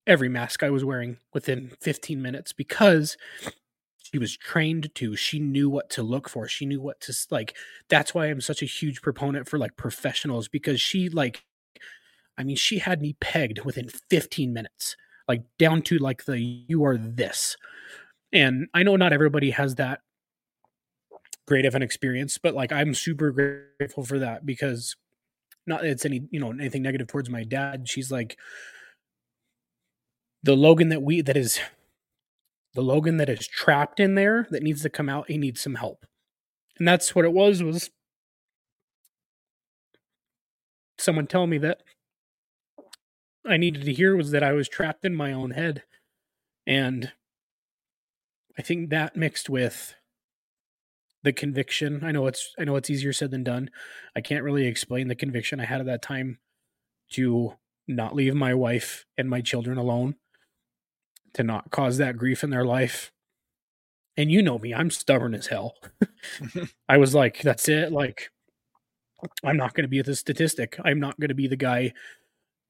every mask I was wearing within 15 minutes because she was trained to she knew what to look for she knew what to like that's why i'm such a huge proponent for like professionals because she like I mean, she had me pegged within 15 minutes, like down to like the you are this. And I know not everybody has that great of an experience, but like I'm super grateful for that because not it's any, you know, anything negative towards my dad. She's like the Logan that we that is the Logan that is trapped in there that needs to come out, he needs some help. And that's what it was was someone telling me that I needed to hear was that I was trapped in my own head. And I think that mixed with the conviction. I know it's I know it's easier said than done. I can't really explain the conviction I had at that time to not leave my wife and my children alone, to not cause that grief in their life. And you know me, I'm stubborn as hell. [LAUGHS] I was like, that's it. Like, I'm not going to be the statistic. I'm not going to be the guy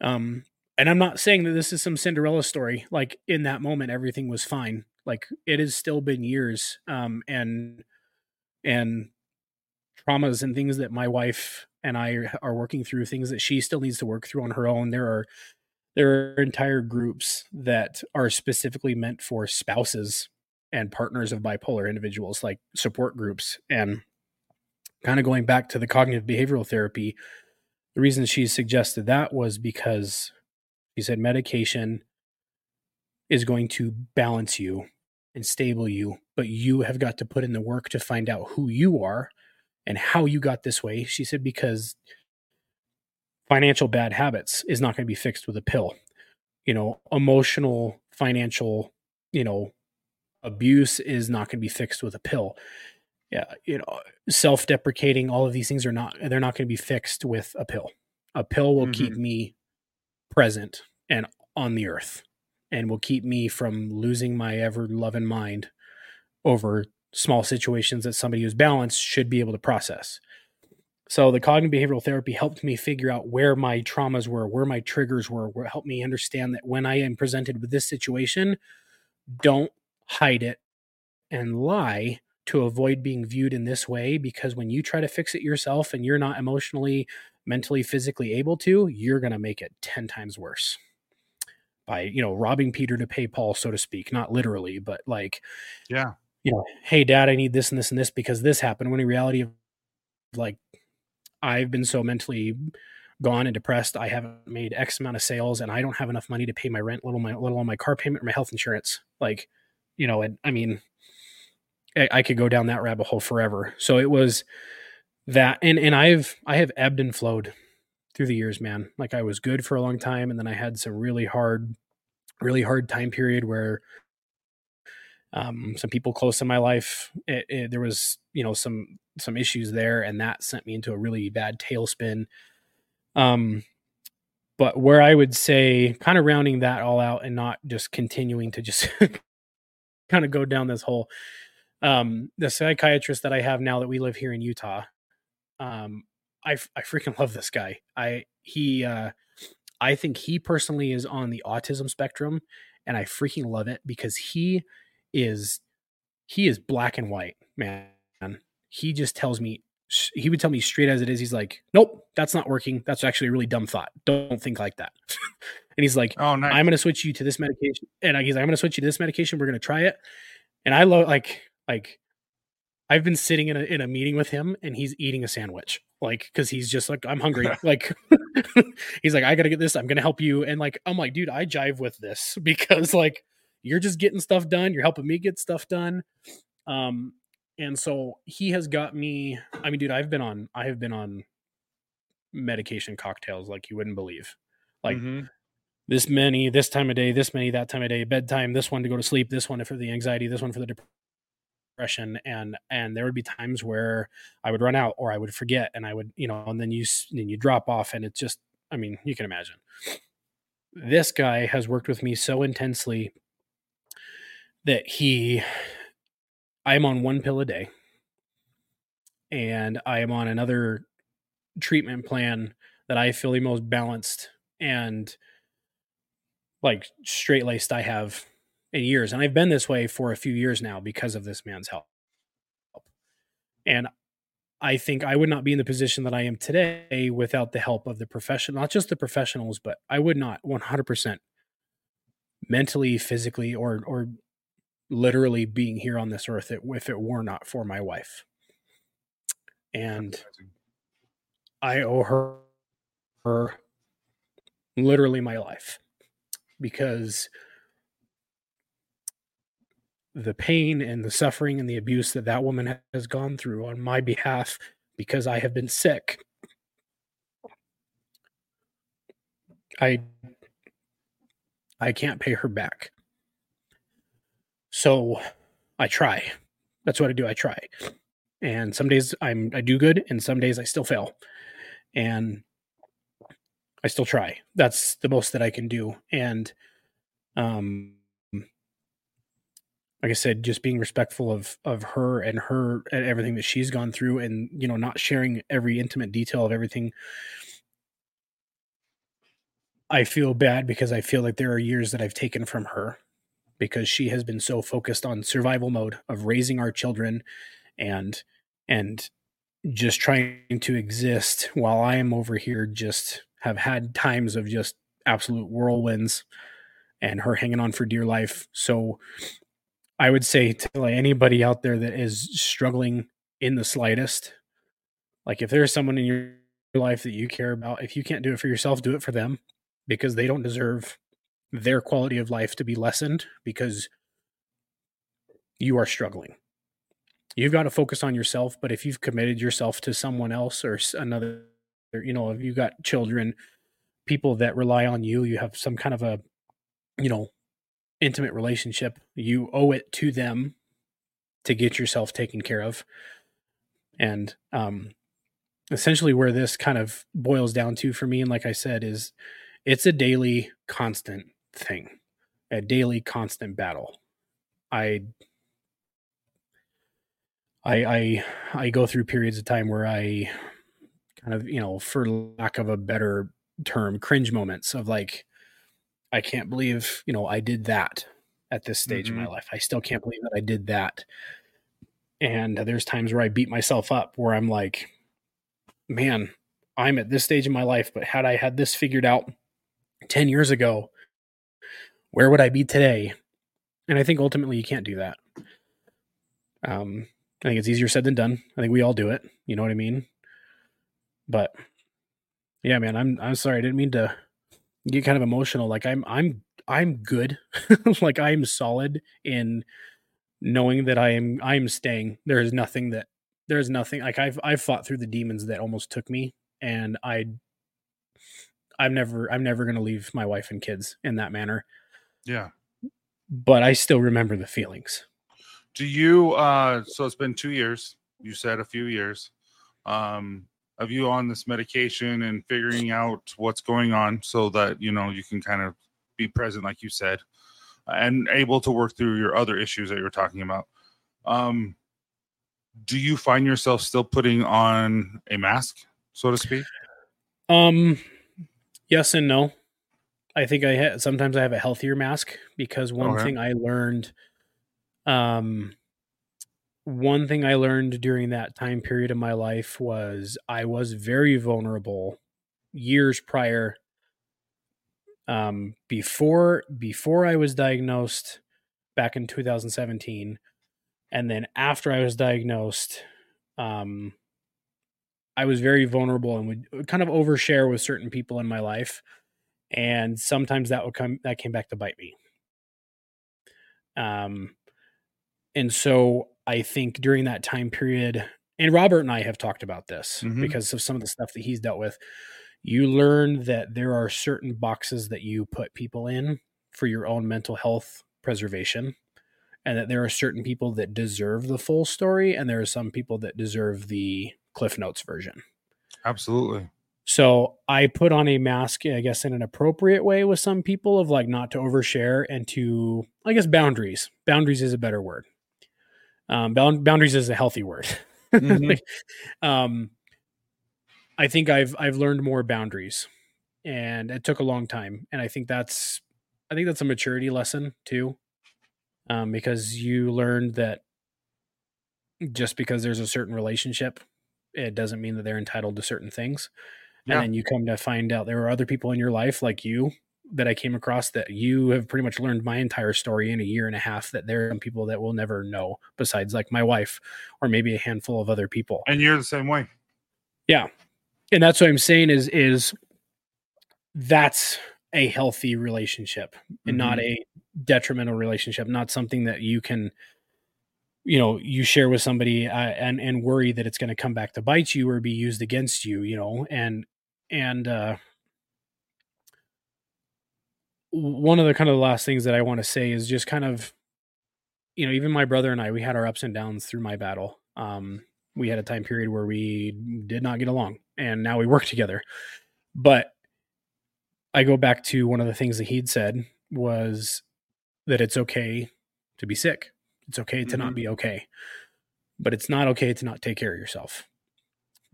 um, and I'm not saying that this is some Cinderella story. Like in that moment, everything was fine. Like it has still been years, um, and and traumas and things that my wife and I are working through, things that she still needs to work through on her own. There are there are entire groups that are specifically meant for spouses and partners of bipolar individuals, like support groups. And kind of going back to the cognitive behavioral therapy, the reason she suggested that was because he said medication is going to balance you and stable you, but you have got to put in the work to find out who you are and how you got this way. She said, because financial bad habits is not going to be fixed with a pill. You know, emotional, financial, you know, abuse is not going to be fixed with a pill. Yeah, you know, self-deprecating, all of these things are not they're not going to be fixed with a pill. A pill will mm-hmm. keep me present and on the earth and will keep me from losing my ever loving mind over small situations that somebody who's balanced should be able to process. So the cognitive behavioral therapy helped me figure out where my traumas were, where my triggers were, where helped me understand that when I am presented with this situation, don't hide it and lie to avoid being viewed in this way because when you try to fix it yourself and you're not emotionally mentally, physically able to, you're going to make it 10 times worse by, you know, robbing Peter to pay Paul, so to speak, not literally, but like, yeah, you know, hey, dad, I need this and this and this because this happened. When in reality, like, I've been so mentally gone and depressed. I haven't made X amount of sales and I don't have enough money to pay my rent, little my little on my car payment or my health insurance. Like, you know, and I mean, I, I could go down that rabbit hole forever. So it was that and and I've I have ebbed and flowed through the years, man. Like I was good for a long time and then I had some really hard really hard time period where um, some people close in my life it, it, there was you know some some issues there and that sent me into a really bad tailspin um but where i would say kind of rounding that all out and not just continuing to just [LAUGHS] kind of go down this hole um the psychiatrist that i have now that we live here in utah um, I I freaking love this guy. I he uh, I think he personally is on the autism spectrum, and I freaking love it because he is he is black and white, man. He just tells me he would tell me straight as it is. He's like, "Nope, that's not working. That's actually a really dumb thought. Don't think like that." [LAUGHS] and he's like, "Oh, nice. I'm going to switch you to this medication." And he's like, "I'm going to switch you to this medication. We're going to try it." And I love like like I've been sitting in a in a meeting with him and he's eating a sandwich. Like, cause he's just like, I'm hungry. [LAUGHS] like [LAUGHS] he's like, I gotta get this, I'm gonna help you. And like, I'm like, dude, I jive with this [LAUGHS] because like you're just getting stuff done, you're helping me get stuff done. Um, and so he has got me, I mean, dude, I've been on I have been on medication cocktails like you wouldn't believe. Like mm-hmm. this many, this time of day, this many, that time of day, bedtime, this one to go to sleep, this one for the anxiety, this one for the depression and and there would be times where I would run out or I would forget and I would you know and then you then you drop off and it's just I mean you can imagine. This guy has worked with me so intensely that he I'm on one pill a day and I am on another treatment plan that I feel the most balanced and like straight laced I have in years. And I've been this way for a few years now because of this man's help. And I think I would not be in the position that I am today without the help of the professional, not just the professionals, but I would not 100% mentally, physically, or or literally being here on this earth if it were not for my wife. And I owe her, her literally my life because the pain and the suffering and the abuse that that woman has gone through on my behalf because I have been sick. I I can't pay her back. So I try. That's what I do. I try. And some days I'm I do good and some days I still fail. And I still try. That's the most that I can do. And um like I said, just being respectful of of her and her and everything that she's gone through, and you know, not sharing every intimate detail of everything. I feel bad because I feel like there are years that I've taken from her because she has been so focused on survival mode of raising our children and and just trying to exist while I am over here just have had times of just absolute whirlwinds and her hanging on for dear life. So I would say to like anybody out there that is struggling in the slightest, like if there's someone in your life that you care about, if you can't do it for yourself, do it for them because they don't deserve their quality of life to be lessened because you are struggling. You've got to focus on yourself, but if you've committed yourself to someone else or another, you know, if you've got children, people that rely on you, you have some kind of a, you know, intimate relationship, you owe it to them to get yourself taken care of. And um, essentially, where this kind of boils down to for me, and like I said, is it's a daily, constant thing, a daily, constant battle. I I I I go through periods of time where I kind of, you know, for lack of a better term, cringe moments of like, I can't believe, you know, I did that at this stage mm-hmm. of my mm-hmm. life. I still can't believe that I did that. And there's times where I beat myself up where I'm like, man, I'm at this stage in my life, but had I had this figured out 10 years ago, where would I be today? And I think ultimately you can't do that. Um, I think it's easier said than done. I think we all do it. You know what I mean? But yeah, man, I'm I'm sorry. I didn't mean to get kind of emotional. Like I'm I'm I'm good. [LAUGHS] like I'm solid in knowing that I am I am staying. There is nothing that there's nothing like I've I've fought through the demons that almost took me and I I'm never I'm never gonna leave my wife and kids in that manner. Yeah. But I still remember the feelings. Do you uh so it's been two years, you said a few years. Um of you on this medication and figuring out what's going on so that you know you can kind of be present like you said and able to work through your other issues that you're talking about. Um do you find yourself still putting on a mask so to speak? Um yes and no. I think i ha- sometimes i have a healthier mask because one okay. thing i learned um one thing I learned during that time period of my life was I was very vulnerable years prior um, before before I was diagnosed back in 2017 and then after I was diagnosed um, I was very vulnerable and would kind of overshare with certain people in my life and sometimes that would come that came back to bite me. Um and so I think during that time period, and Robert and I have talked about this mm-hmm. because of some of the stuff that he's dealt with. You learn that there are certain boxes that you put people in for your own mental health preservation, and that there are certain people that deserve the full story, and there are some people that deserve the Cliff Notes version. Absolutely. So I put on a mask, I guess, in an appropriate way with some people of like not to overshare and to, I guess, boundaries. Boundaries is a better word. Um, boundaries is a healthy word. [LAUGHS] Mm-hmm. um, I think I've I've learned more boundaries, and it took a long time. And I think that's I think that's a maturity lesson too, um, because you learned that just because there's a certain relationship it doesn't mean that they're entitled to certain things. Yeah. And then you come to find out there are other people in your life like you that I came across that you have pretty much learned my entire story in a year and a half that there are some people that will never know besides like my wife or maybe a handful of other people. And you're the same way. Yeah. And that's what I'm saying is is that's a healthy relationship and mm-hmm. not a detrimental relationship, not something that you can you know you share with somebody uh, and and worry that it's going to come back to bite you or be used against you you know and and uh one of the kind of the last things that I want to say is just kind of, you know, even my brother and I, we had our ups and downs through my battle. Um, we had a time period where we did not get along and now we work together. But I go back to one of the things that he'd said was that it's okay to be sick. It's okay to mm-hmm. not be okay. But it's not okay to not take care of yourself.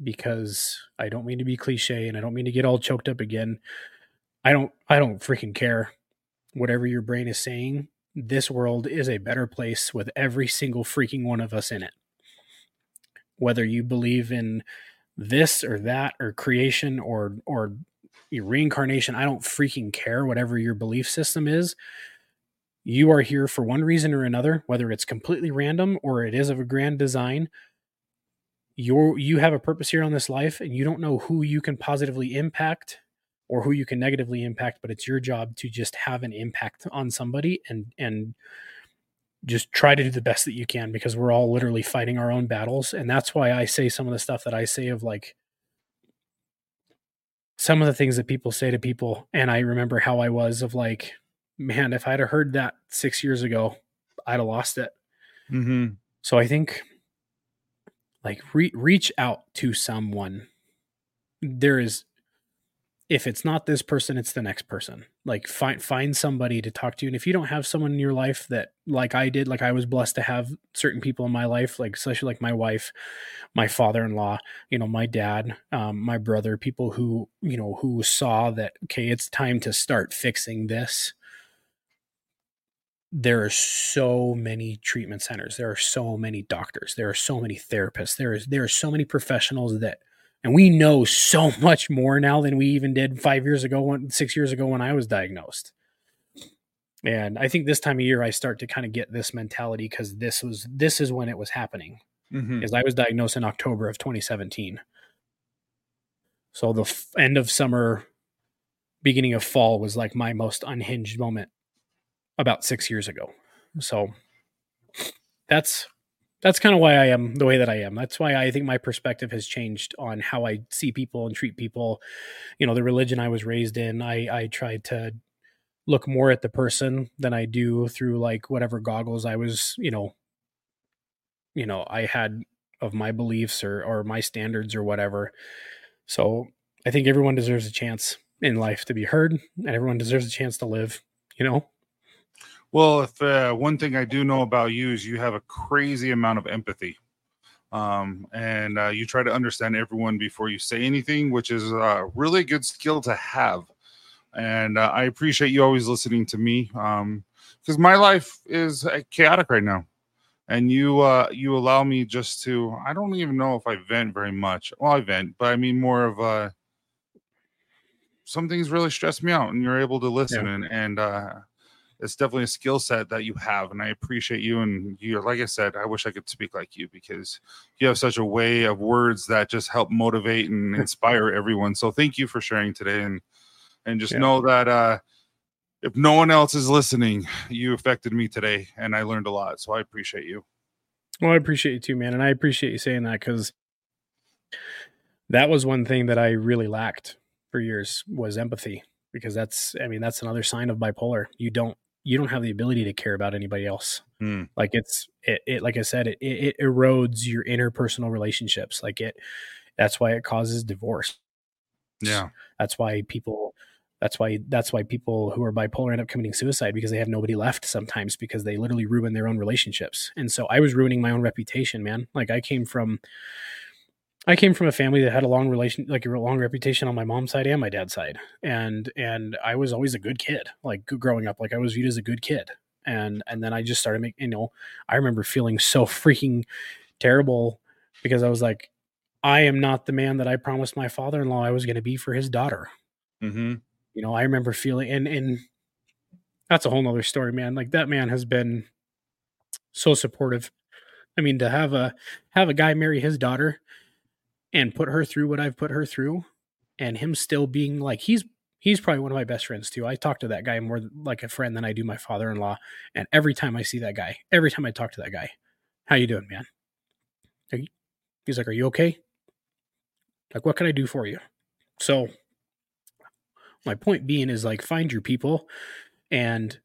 Because I don't mean to be cliche and I don't mean to get all choked up again I don't I don't freaking care whatever your brain is saying. This world is a better place with every single freaking one of us in it. Whether you believe in this or that or creation or or reincarnation, I don't freaking care whatever your belief system is. You are here for one reason or another, whether it's completely random or it is of a grand design. You're, you have a purpose here on this life and you don't know who you can positively impact or who you can negatively impact but it's your job to just have an impact on somebody and and just try to do the best that you can because we're all literally fighting our own battles and that's why I say some of the stuff that I say of like some of the things that people say to people and I remember how I was of like man if I'd have heard that 6 years ago I'd have lost it. Mm-hmm. So I think like re- reach out to someone there is if it's not this person it's the next person. Like find find somebody to talk to. And if you don't have someone in your life that like i did like i was blessed to have certain people in my life like especially like my wife my father-in-law you know my dad um, my brother people who you know who saw that okay it's time to start fixing this. There are so many treatment centers. There are so many doctors. There are so many therapists. There is there are so many professionals that and we know so [LAUGHS] much more now than we even did five years ago, six years ago when I was diagnosed. And I think this time of year I start to kind of get this mentality because this was this is when it was happening. Mm-hmm. Because I was diagnosed in October of 2017. So the f- end of summer, beginning of fall was like my most unhinged moment about six years ago. So that's that's kind of why I am the way that I am. That's why I think my perspective has changed on how I see people and treat people. You know, the religion I was raised in, I I tried to look more at the person than I do through like whatever goggles I was, you know, you know, I had of my beliefs or or my standards or whatever. So, I think everyone deserves a chance in life to be heard and everyone deserves a chance to live, you know. Well, if uh, one thing I do know about you is you have a crazy amount of empathy, um, and uh, you try to understand everyone before you say anything, which is a really good skill to have. And uh, I appreciate you always listening to me because um, my life is uh, chaotic right now, and you uh, you allow me just to. I don't even know if I vent very much. Well, I vent, but I mean more of a uh, some things really stress me out and you're able to listen yeah. and and uh it's definitely a skill set that you have and i appreciate you and you're like i said i wish i could speak like you because you have such a way of words that just help motivate and [LAUGHS] inspire everyone. So thank you for sharing today and and just yeah. know that uh if no one else is listening you affected me today and i learned a lot so i appreciate you. Well i appreciate you too man and i appreciate you saying that because that was one thing that i really lacked for years was empathy because that's i mean that's another sign of bipolar. You don't you don't have the ability to care about anybody else. Mm. Like it's it, it, like I said, it, it erodes your interpersonal relationships. Like it, that's why it causes divorce. Yeah, that's why people. That's why that's why people who are bipolar end up committing suicide because they have nobody left sometimes because they literally ruin their own relationships. And so I was ruining my own reputation, man. Like I came from I came from a family that had a long relation, like a long reputation on my mom's side and my dad's side, and and I was always a good kid, like growing up, like I was viewed as a good kid, and and then I just started making, you know, I remember feeling so freaking terrible because I was like, I am not the man that I promised my father in law I was going to be for his daughter. Mm-hmm. You know, I remember feeling, and and that's a whole nother story, man. Like that man has been so supportive. I mean, to have a have a guy marry his daughter and put her through what I've put her through, and him still being like he's he's probably one of my best friends too. I talk to that guy more like a friend than I do my father-in-law. And every time I see that guy, every time I talk to that guy, how you doing, man? He's like, "Are you okay?" Like, what can I do for you? So, my point being is like, find your people, and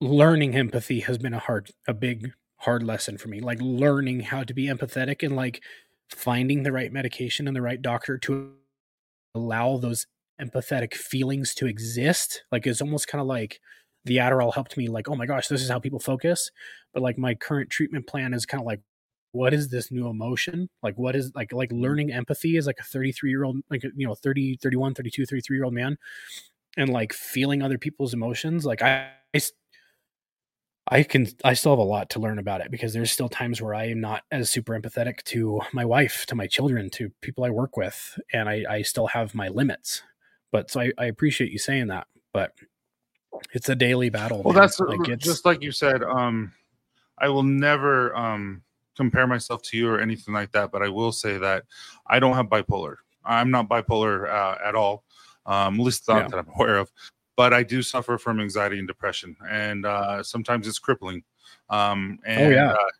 learning empathy has been a hard, a big, hard lesson for me. Like learning how to be empathetic and like finding the right medication and the right doctor to allow those empathetic feelings to exist. Like it's almost kind of like the Adderall helped me like, oh my gosh, this is how people focus. But like my current treatment plan is kind of like, what is this new emotion? Like what is like like mm-hmm. learning empathy is like a 33 year old, like you know, 30, 31, 32, 33 year old man and like feeling other people's emotions. Like I, I I can I still have a lot to learn about it because there's still times where I am not as super empathetic to my wife, to my children, to people I work with, and I, I still have my limits. But so I, I appreciate you saying that. But it's a daily battle. Well, man. that's like it's, just like you said. Um, I will never um compare myself to you or anything like that, but I will say that I don't have bipolar. I'm not bipolar uh, at all. Um, at least not yeah. that I'm aware of but I do suffer from anxiety and depression, and uh, sometimes it's crippling. Um, oh, and, oh yeah. Uh,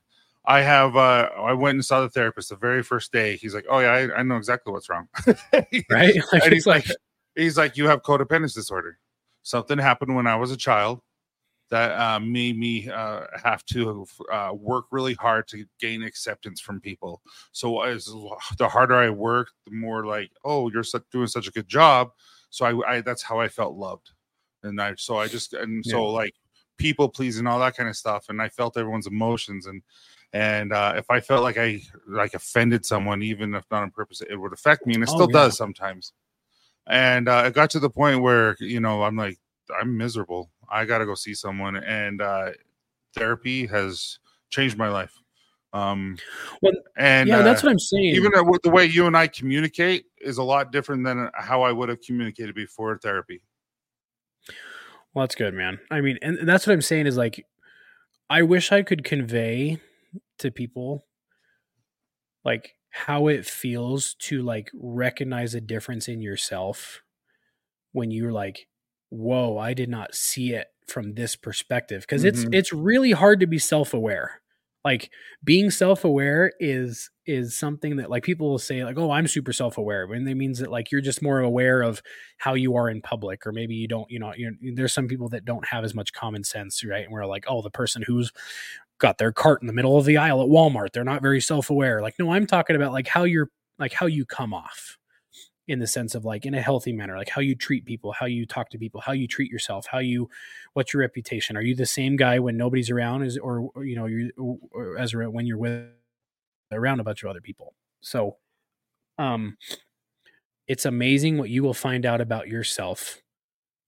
I have. Uh, I went and saw the therapist the very first day. He's like, "Oh yeah, I, I know exactly what's wrong." [LAUGHS] right? [LAUGHS] Like, and he's like, he's like, "You have codependence disorder. Something happened when I was a child that uh, made me uh, have to uh, work really hard to gain acceptance from people. So as the harder I work, the more like, oh, you're doing such a good job. So I, I that's how I felt loved and I so I just and yeah. so like people pleasing all that kind of stuff, and I felt everyone's emotions and and uh, if I felt like I like offended someone, even if not on purpose, it would affect me, and it oh, still yeah. does sometimes. And uh, it got to the point where you know I'm like I'm miserable. I got to go see someone, and uh, therapy has changed my life. Um, well, and yeah, uh, that's what I'm saying. Even the way you and I communicate is a lot different than how I would have communicated before therapy. Well, that's good, man. I mean, and that's what I'm saying is like, I wish I could convey to people like how it feels to like recognize a difference in yourself when you're like, whoa, I did not see it from this perspective. because mm-hmm. it's it's really hard to be self-aware like being self-aware is is something that like people will say like oh i'm super self-aware and that means that like you're just more aware of how you are in public or maybe you don't you know there's some people that don't have as much common sense right? And we're like oh the person who's got their cart in the middle of the aisle at walmart they're not very self-aware. Like no i'm talking about like how you're like how you come off in the sense of like in a healthy manner like how you treat people how you talk to people how you treat yourself how you what's your reputation are you the same guy when nobody's around is or, or you know you as when you're with around a bunch of other people so um it's amazing what you will find out about yourself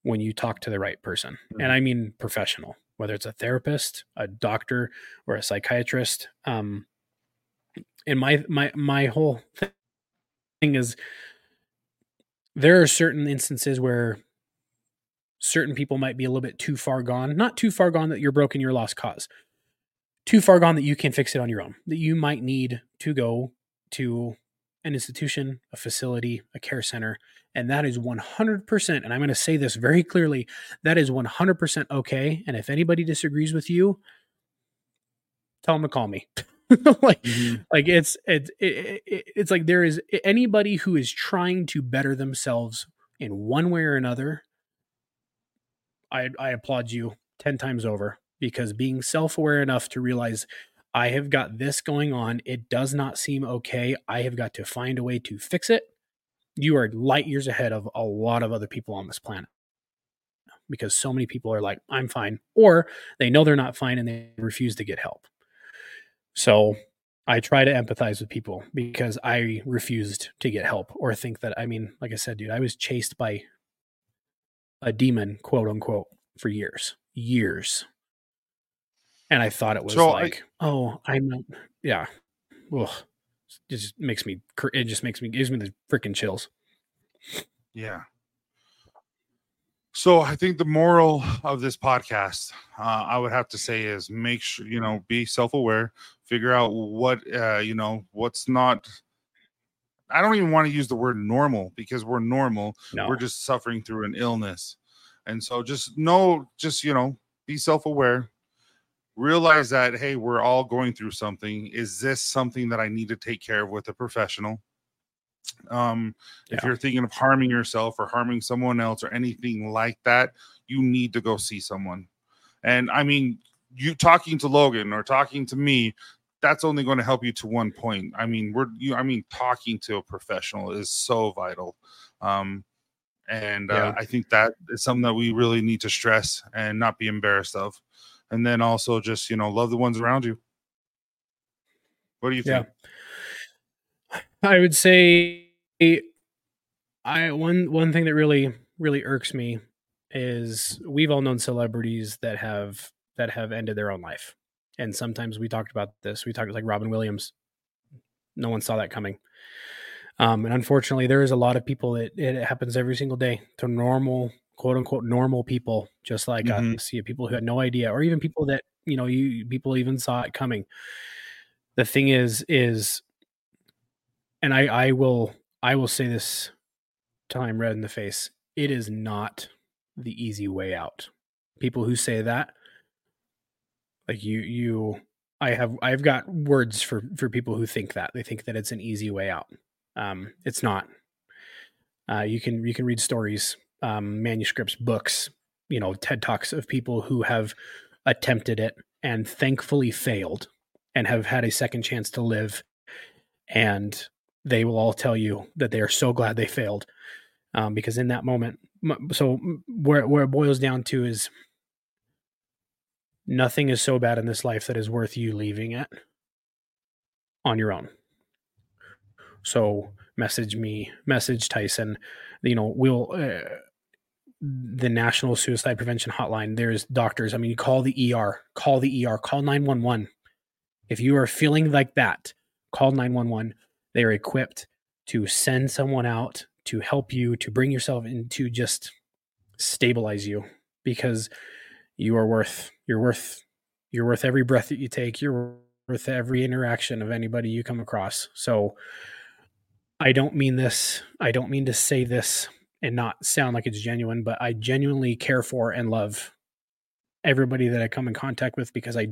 when you talk to the right person mm-hmm. and i mean professional whether it's a therapist a doctor or a psychiatrist um and my my my whole thing is there are certain instances where certain people might be a little bit too far gone. Not too far gone that you're broken, your lost cause. Too far gone that you can fix it on your own. That you might need to go to an institution, a facility, a care center, and that is 100%. And I'm going to say this very clearly that is 100% okay. And if anybody disagrees with you, tell them to call me. [LAUGHS] [LAUGHS] like mm-hmm. like it's it's it, it, it's like there is anybody who is trying to better themselves in one way or another i i applaud you 10 times over because being self-aware enough to realize i have got this going on. It does not seem okay. I have got to find a way to fix it. You are light years ahead of a lot of other people on this planet. Because so many people are like i'm fine or they know they're not fine and they refuse to get help so I try to empathize with people because I refused to get help or think that, I mean, like I said, dude, I was chased by a demon, quote unquote, for years, years. And I thought it was so like, I, oh, I'm, yeah. Ugh. it just makes me it just makes me gives me the freaking chills. Yeah. So I think the moral of this podcast, uh, I would have to say, is make sure you know be self-aware, figure out what uh, you know what's not. I don't even want to use the word normal because we're normal. No. We're just suffering through an illness, and so just know, just you know, be self-aware. Realize that hey, we're all going through something. Is this something that I need to take care of with a professional? Um, yeah. if you're thinking of harming yourself or harming someone else or anything like that, you need to go see someone. And I mean, you talking to Logan or talking to me, that's only going to help you to one point. I mean, we're you. I mean, talking to a professional is so vital. Um, and uh. I think that is something that we really need to stress and not be embarrassed of. And then also just you know love the ones around you. What do you think? Yeah. I would say I one one thing that really really irks me is we've all known celebrities that have that have ended their own life. And sometimes we talked about this. We talked like Robin Williams. No one saw that coming. Um, and unfortunately, there is a lot of people that it happens every single day to normal, quote unquote, normal people, just like mm-hmm. us. See people who had no idea, or even people that you know, you people even saw it coming. The thing is, is and I, I will I will say this till I'm red in the face. It is not the easy way out. People who say that, like you you I have I've got words for for people who think that. They think that it's an easy way out. Um it's not. Uh you can you can read stories, um manuscripts, books, you know, TED Talks of people who have attempted it and thankfully failed and have had a second chance to live and they will all tell you that they are so glad they failed um, because in that moment so where, where it boils down to is nothing is so bad in this life that is worth you leaving it on your own. So message me message tyson. You know we'll uh, the national suicide prevention hotline there's doctors i mean call the er call the er call 911 if you are feeling like that call 911 they are equipped to send someone out to help you, to bring yourself into just stabilize you because you are worth, you're worth, you're worth every breath that you take. You're worth every interaction of anybody you come across. So I don't mean this, I don't mean to say this and not sound like it's genuine, but I genuinely care for and love everybody that I come in contact with because I,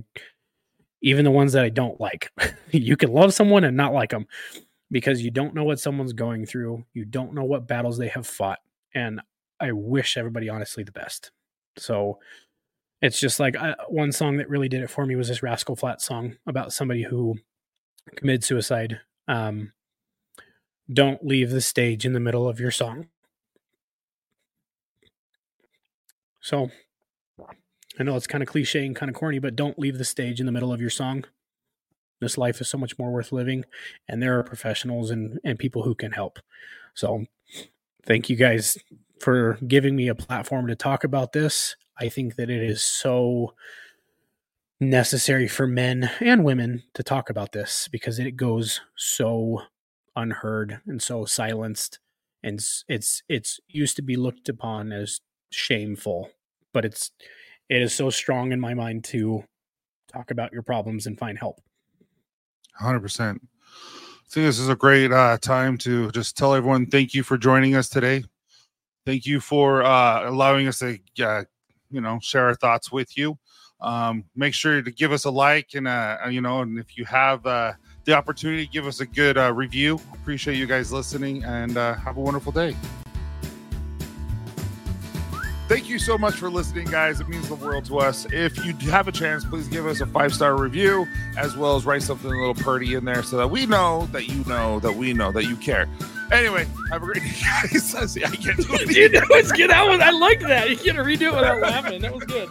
even the ones that I don't like, [LAUGHS] you can love someone and not like them because you don't know what someone's going through. You don't know what battles they have fought. And I wish everybody honestly the best. So it's just like uh, one song that really did it for me was this Rascal Flatts song about somebody who committed suicide. Um, don't leave the stage in the middle of your song. So I know it's kind of cliche and kind of corny, but don't leave the stage in the middle of your song. This life is so much more worth living, and there are professionals and, and people who can help. So, thank you guys for giving me a platform to talk about this. I think that it is so necessary for men and women to talk about this because it goes so unheard and so silenced and it's it's used to be looked upon as shameful but it's it is so strong in my mind to talk about your problems and find help 100%. I think this is a great uh, time to just tell everyone thank you for joining us today. Thank you for uh, allowing us to, uh, you know, share our thoughts with you. Um, make sure to give us a like and, uh, you know, and if you have uh, the opportunity, give us a good uh, review. Appreciate you guys listening and uh, have a wonderful day. Thank you so much for listening, guys. It means the world to us. If you have a chance, please give us a five star review as well as write something a little pretty in there so that we know that you know that we know that you care. Anyway, have a great [LAUGHS] day, guys. [LAUGHS] I can't do it. Dude, that was good. That was, I like that. You can't redo it without laughing. That was good.